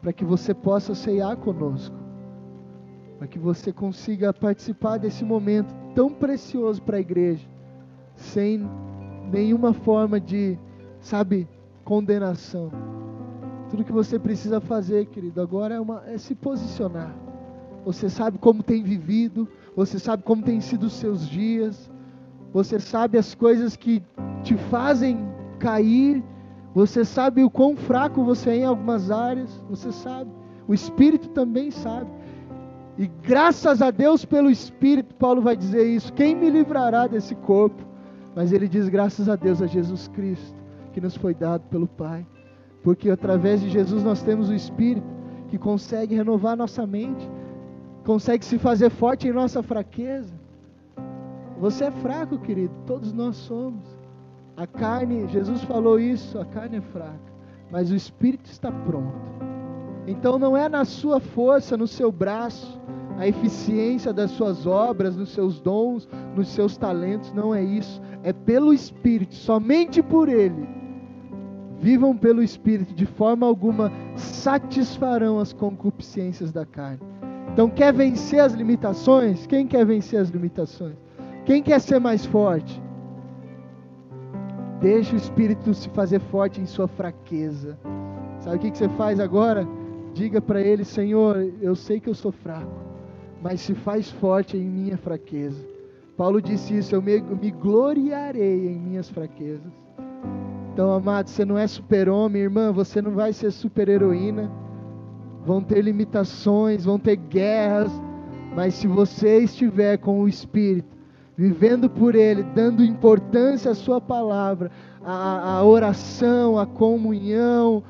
Speaker 1: para que você possa ceiar conosco, para que você consiga participar desse momento tão precioso para a igreja, sem nenhuma forma de, sabe, condenação. Tudo que você precisa fazer, querido, agora é, uma, é se posicionar. Você sabe como tem vivido, você sabe como tem sido os seus dias, você sabe as coisas que te fazem cair você sabe o quão fraco você é em algumas áreas, você sabe. O Espírito também sabe. E graças a Deus pelo Espírito, Paulo vai dizer isso: quem me livrará desse corpo? Mas ele diz: graças a Deus, a Jesus Cristo, que nos foi dado pelo Pai. Porque através de Jesus nós temos o Espírito que consegue renovar nossa mente, consegue se fazer forte em nossa fraqueza. Você é fraco, querido, todos nós somos. A carne, Jesus falou isso, a carne é fraca, mas o espírito está pronto. Então não é na sua força, no seu braço, a eficiência das suas obras, nos seus dons, nos seus talentos, não é isso. É pelo Espírito, somente por Ele. Vivam pelo Espírito, de forma alguma satisfarão as concupiscências da carne. Então, quer vencer as limitações? Quem quer vencer as limitações? Quem quer ser mais forte? Deixa o Espírito se fazer forte em sua fraqueza. Sabe o que, você faz agora? Diga para Ele: Senhor, eu sei que eu sou fraco, mas se faz forte em minha fraqueza. Paulo disse isso: Eu me, me gloriarei em minhas fraquezas. Então, amado, você não é super-homem, irmã, você não vai ser super-heroína. Vão ter limitações, vão ter guerras, mas se você estiver com o Espírito, vivendo por Ele, dando importância à Sua palavra, à, à oração, à comunhão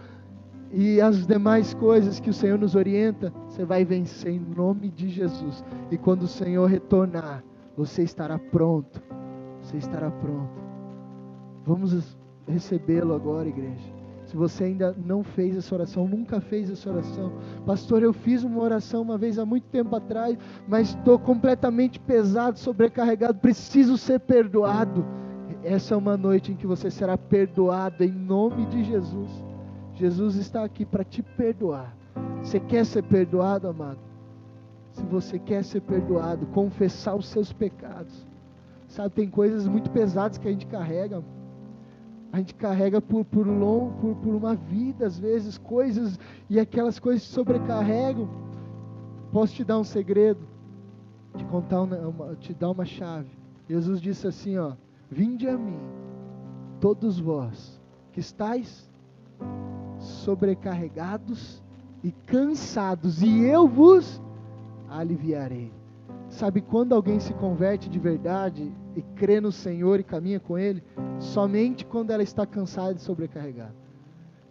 Speaker 1: e as demais coisas que o Senhor nos orienta, você vai vencer em nome de Jesus. E quando o Senhor retornar, você estará pronto. Você estará pronto. Vamos recebê-lo agora, igreja. Se você ainda não fez essa oração, nunca fez essa oração, pastor, eu fiz uma oração uma vez há muito tempo atrás, mas estou completamente pesado, sobrecarregado, preciso ser perdoado. Essa é uma noite em que você será perdoado em nome de Jesus. Jesus está aqui para te perdoar. Você quer ser perdoado, amado? se você quer ser perdoado, confessar os seus pecados. Sabe, tem coisas muito pesadas que a gente carrega. A gente carrega por, por, long, por, por uma vida, às vezes, coisas, e aquelas coisas te sobrecarregam. Posso te dar um segredo? Te contar uma, te dar uma chave. Jesus disse assim, ó: Vinde a mim, todos vós que estáis sobrecarregados e cansados, e eu vos aliviarei. Sabe quando alguém se converte de verdade e crê no Senhor e caminha com Ele? Somente quando ela está cansada e sobrecarregada.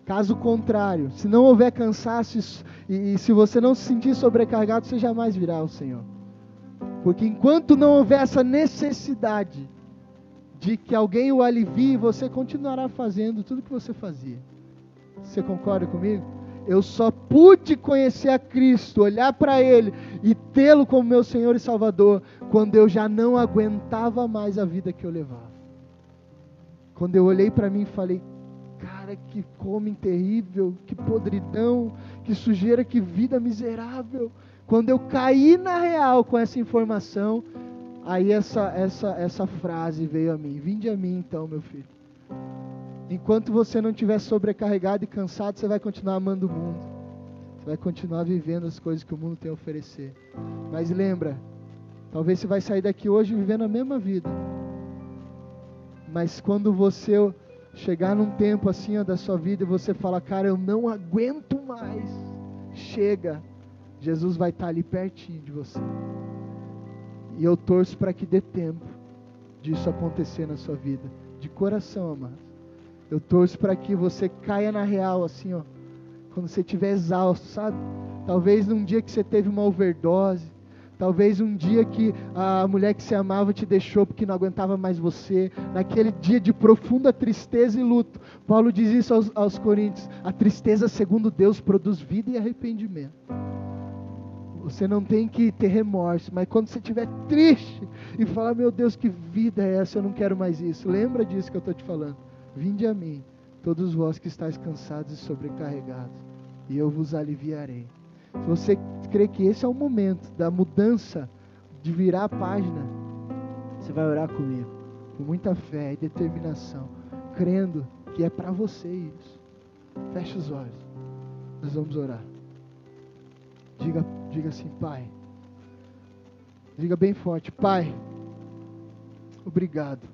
Speaker 1: Caso contrário, se não houver cansaço e, e se você não se sentir sobrecarregado, você jamais virá ao Senhor. Porque enquanto não houver essa necessidade de que alguém o alivie, você continuará fazendo tudo que você fazia. Você concorda comigo? Eu só pude conhecer a Cristo, olhar para Ele e tê-lo como meu Senhor e Salvador quando eu já não aguentava mais a vida que eu levava. Quando eu olhei para mim e falei, cara, que homem terrível, que podridão, que sujeira, que vida miserável. Quando eu caí na real com essa informação, aí essa, essa, essa frase veio a mim: Vinde a mim então, meu filho. Enquanto você não estiver sobrecarregado e cansado, você vai continuar amando o mundo. Você vai continuar vivendo as coisas que o mundo tem a oferecer. Mas lembra, talvez você vai sair daqui hoje vivendo a mesma vida. Mas quando você chegar num tempo assim ó, da sua vida e você fala, cara, eu não aguento mais, chega Jesus vai estar ali pertinho de você. E eu torço para que dê tempo disso acontecer na sua vida, de coração, amado. Eu torço para que você caia na real, assim, ó, quando você estiver exausto, sabe? Talvez num dia que você teve uma overdose, talvez um dia que a mulher que você amava te deixou porque não aguentava mais você, naquele dia de profunda tristeza e luto. Paulo diz isso aos, aos Coríntios: a tristeza, segundo Deus, produz vida e arrependimento. Você não tem que ter remorso, mas quando você estiver triste e falar, meu Deus, que vida é essa? Eu não quero mais isso. Lembra disso que eu estou te falando. Vinde a mim, todos vós que estáis cansados e sobrecarregados, e eu vos aliviarei. Se você crê que esse é o momento da mudança, de virar a página, você vai orar comigo, com muita fé e determinação, crendo que é para você isso. Feche os olhos. Nós vamos orar. Diga, diga assim, Pai. Diga bem forte, Pai. Obrigado.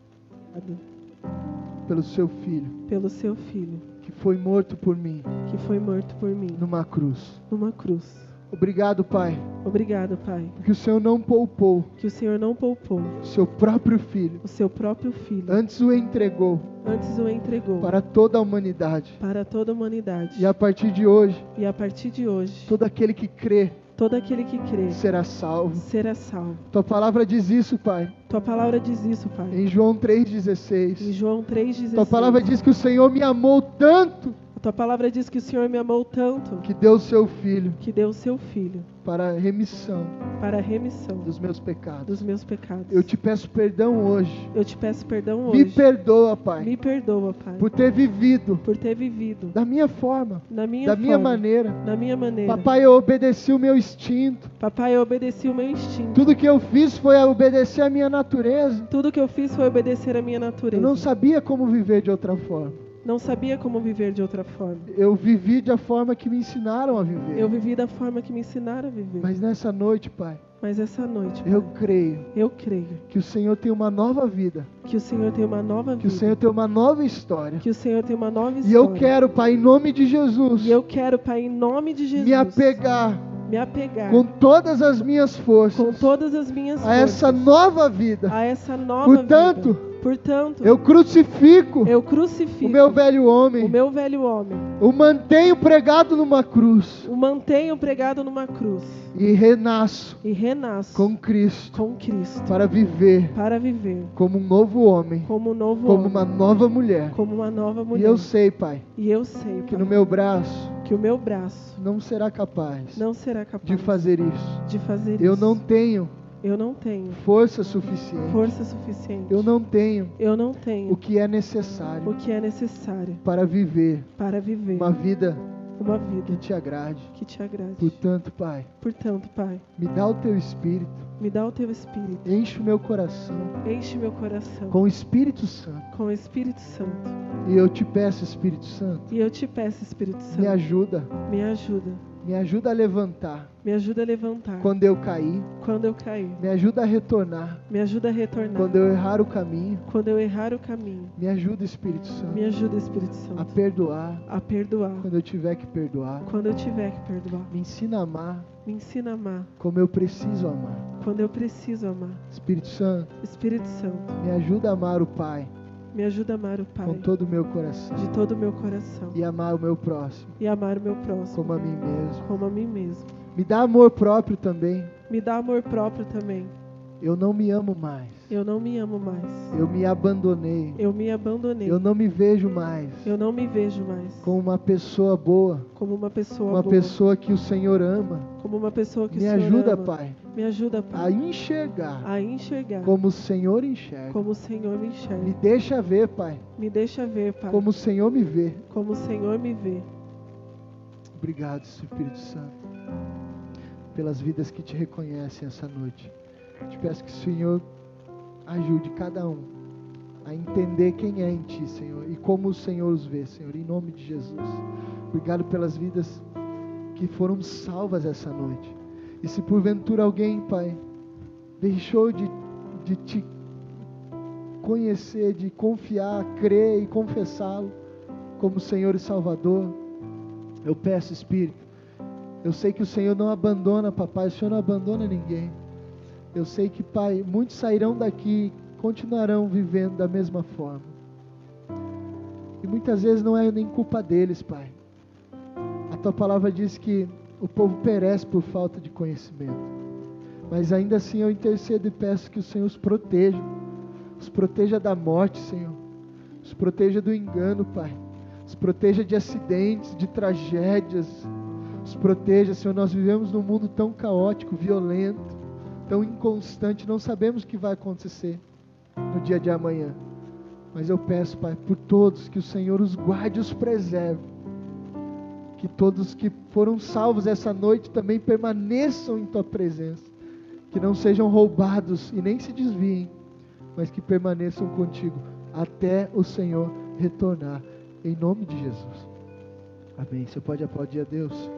Speaker 1: Pelo seu filho.
Speaker 2: Pelo seu filho.
Speaker 1: Que foi morto por mim.
Speaker 2: Que foi morto por mim.
Speaker 1: Numa cruz.
Speaker 2: Numa cruz.
Speaker 1: Obrigado, Pai.
Speaker 2: Obrigado, Pai.
Speaker 1: Porque o Senhor não poupou.
Speaker 2: Que o Senhor não poupou.
Speaker 1: O seu próprio filho.
Speaker 2: O seu próprio filho.
Speaker 1: Antes o entregou.
Speaker 2: Antes o entregou.
Speaker 1: Para toda a humanidade.
Speaker 2: Para toda a humanidade.
Speaker 1: E a partir de hoje.
Speaker 2: E a partir de hoje.
Speaker 1: Todo aquele que crê.
Speaker 2: Todo aquele que crê
Speaker 1: será salvo.
Speaker 2: Será salvo.
Speaker 1: Tua palavra diz isso, Pai.
Speaker 2: Tua palavra diz isso, Pai.
Speaker 1: Em João 3:16.
Speaker 2: Em João 3:16.
Speaker 1: Tua palavra diz que o Senhor me amou tanto
Speaker 2: tua palavra diz que o Senhor me amou tanto
Speaker 1: que deu o seu filho
Speaker 2: que deu o seu filho
Speaker 1: para a remissão
Speaker 2: para a remissão
Speaker 1: dos meus pecados.
Speaker 2: Dos meus pecados.
Speaker 1: Eu te peço perdão hoje.
Speaker 2: Eu te peço perdão
Speaker 1: hoje.
Speaker 2: Me
Speaker 1: perdoa, Pai.
Speaker 2: Me perdoa, Pai.
Speaker 1: Por ter vivido.
Speaker 2: Por ter vivido
Speaker 1: da minha forma.
Speaker 2: Da minha
Speaker 1: da
Speaker 2: forma,
Speaker 1: minha maneira.
Speaker 2: Da minha maneira.
Speaker 1: Papai, eu obedeci o meu instinto.
Speaker 2: Papai, eu obedeci o meu instinto.
Speaker 1: Tudo que eu fiz foi obedecer a minha natureza.
Speaker 2: Tudo que eu fiz foi obedecer a minha natureza.
Speaker 1: Eu não sabia como viver de outra forma.
Speaker 2: Não sabia como viver de outra forma.
Speaker 1: Eu vivi da forma que me ensinaram a viver.
Speaker 2: Eu vivi da forma que me ensinaram a viver.
Speaker 1: Mas nessa noite, Pai.
Speaker 2: Mas essa noite,
Speaker 1: Pai, eu creio.
Speaker 2: Eu creio
Speaker 1: que o Senhor tem uma nova vida.
Speaker 2: Que o Senhor tem uma nova vida.
Speaker 1: Que o Senhor tem uma nova história.
Speaker 2: Que o Senhor tem uma nova história.
Speaker 1: E eu quero, Pai, em nome de Jesus.
Speaker 2: E eu quero, Pai, em nome de Jesus.
Speaker 1: Me apegar
Speaker 2: me apegar
Speaker 1: com todas as minhas forças
Speaker 2: com todas as minhas
Speaker 1: a
Speaker 2: forças,
Speaker 1: essa nova vida.
Speaker 2: A essa nova
Speaker 1: Portanto,
Speaker 2: vida. Portanto,
Speaker 1: eu crucifico,
Speaker 2: eu crucifico
Speaker 1: o meu velho homem.
Speaker 2: O meu velho homem.
Speaker 1: O mantenho pregado numa cruz.
Speaker 2: O mantenho pregado numa cruz.
Speaker 1: E renasço.
Speaker 2: E renasço
Speaker 1: com Cristo.
Speaker 2: Com Cristo.
Speaker 1: Para viver.
Speaker 2: Para viver.
Speaker 1: Como um novo homem.
Speaker 2: Como um novo
Speaker 1: como
Speaker 2: homem.
Speaker 1: uma nova mulher.
Speaker 2: Como uma nova mulher.
Speaker 1: E eu sei, Pai.
Speaker 2: E eu sei, Pai,
Speaker 1: que no meu braço
Speaker 2: que o meu braço
Speaker 1: não será capaz.
Speaker 2: Não será capaz
Speaker 1: de fazer isso.
Speaker 2: De fazer
Speaker 1: eu
Speaker 2: isso.
Speaker 1: não tenho
Speaker 2: eu não tenho
Speaker 1: força suficiente.
Speaker 2: Força suficiente.
Speaker 1: Eu não tenho.
Speaker 2: Eu não tenho
Speaker 1: o que é necessário.
Speaker 2: O que é necessário
Speaker 1: para viver.
Speaker 2: Para viver
Speaker 1: uma vida
Speaker 2: uma
Speaker 1: que
Speaker 2: vida
Speaker 1: te agrade.
Speaker 2: que te agrade.
Speaker 1: Portanto, Pai,
Speaker 2: Portanto, Pai,
Speaker 1: me dá o teu espírito,
Speaker 2: me dá o teu espírito,
Speaker 1: enche o meu coração
Speaker 2: enche meu coração
Speaker 1: com o Espírito Santo.
Speaker 2: com o Espírito Santo.
Speaker 1: E eu te peço, Espírito Santo,
Speaker 2: E eu te peço, Espírito Santo,
Speaker 1: me ajuda,
Speaker 2: me ajuda,
Speaker 1: me ajuda a levantar.
Speaker 2: Me ajuda a levantar.
Speaker 1: Quando eu cair,
Speaker 2: quando eu cair,
Speaker 1: me ajuda a retornar.
Speaker 2: Me ajuda a retornar.
Speaker 1: Quando eu errar o caminho,
Speaker 2: quando eu errar o caminho.
Speaker 1: me ajuda, Espírito Santo,
Speaker 2: Me ajuda, Espírito
Speaker 1: a
Speaker 2: Santo,
Speaker 1: perdoar.
Speaker 2: A perdoar.
Speaker 1: Quando eu tiver que perdoar.
Speaker 2: quando eu tiver que perdoar.
Speaker 1: Me ensina a amar
Speaker 2: Me ensina a amar.
Speaker 1: como eu preciso amar.
Speaker 2: quando eu preciso amar.
Speaker 1: Espírito Santo,
Speaker 2: Espírito Santo,
Speaker 1: me ajuda a amar o Pai
Speaker 2: me ajuda a amar o Pai
Speaker 1: com todo o meu coração
Speaker 2: de todo o meu coração
Speaker 1: e amar o meu próximo
Speaker 2: e amar o meu próximo
Speaker 1: como a mim mesmo.
Speaker 2: como a mim mesmo.
Speaker 1: Me dá amor próprio também.
Speaker 2: Me dá amor próprio também.
Speaker 1: Eu não me amo mais.
Speaker 2: Eu não me amo mais.
Speaker 1: Eu me abandonei.
Speaker 2: Eu me abandonei.
Speaker 1: Eu não me vejo mais
Speaker 2: Eu não me vejo mais
Speaker 1: como uma pessoa boa,
Speaker 2: como uma pessoa
Speaker 1: uma
Speaker 2: boa,
Speaker 1: pessoa que o Senhor ama.
Speaker 2: como uma pessoa que
Speaker 1: Me
Speaker 2: o Senhor
Speaker 1: ajuda,
Speaker 2: ama.
Speaker 1: Pai,
Speaker 2: Me ajuda,
Speaker 1: a
Speaker 2: Pai,
Speaker 1: enxergar
Speaker 2: a enxergar
Speaker 1: como o Senhor enxerga.
Speaker 2: como o Senhor me enxerga.
Speaker 1: Me deixa ver, Pai,
Speaker 2: Me deixa ver, Pai,
Speaker 1: como o Senhor me vê.
Speaker 2: como o Senhor me vê.
Speaker 1: Obrigado, Espírito Santo, pelas vidas que te reconhecem essa noite. Te peço que o Senhor ajude cada um a entender quem é em Ti, Senhor, e como o Senhor os vê, Senhor, em nome de Jesus. Obrigado pelas vidas que foram salvas essa noite. E se porventura alguém, Pai, deixou de, de Te conhecer, de confiar, crer e confessá-lo como Senhor e Salvador, eu peço, Espírito, eu sei que o Senhor não abandona, papai, o Senhor não abandona ninguém. Eu sei que, Pai, muitos sairão daqui continuarão vivendo da mesma forma. E muitas vezes não é nem culpa deles, Pai. A tua palavra diz que o povo perece por falta de conhecimento. Mas ainda assim eu intercedo e peço que o Senhor os proteja. Os proteja da morte, Senhor. Os proteja do engano, Pai. Os proteja de acidentes, de tragédias. Os proteja, Senhor. Nós vivemos num mundo tão caótico, violento, tão inconstante. Não sabemos o que vai acontecer no dia de amanhã. Mas eu peço, Pai, por todos que o Senhor os guarde e os preserve. Que todos que foram salvos essa noite também permaneçam em Tua presença. Que não sejam roubados e nem se desviem, mas que permaneçam contigo até o Senhor retornar. Em nome de Jesus. Amém. Você pode aplaudir a Deus.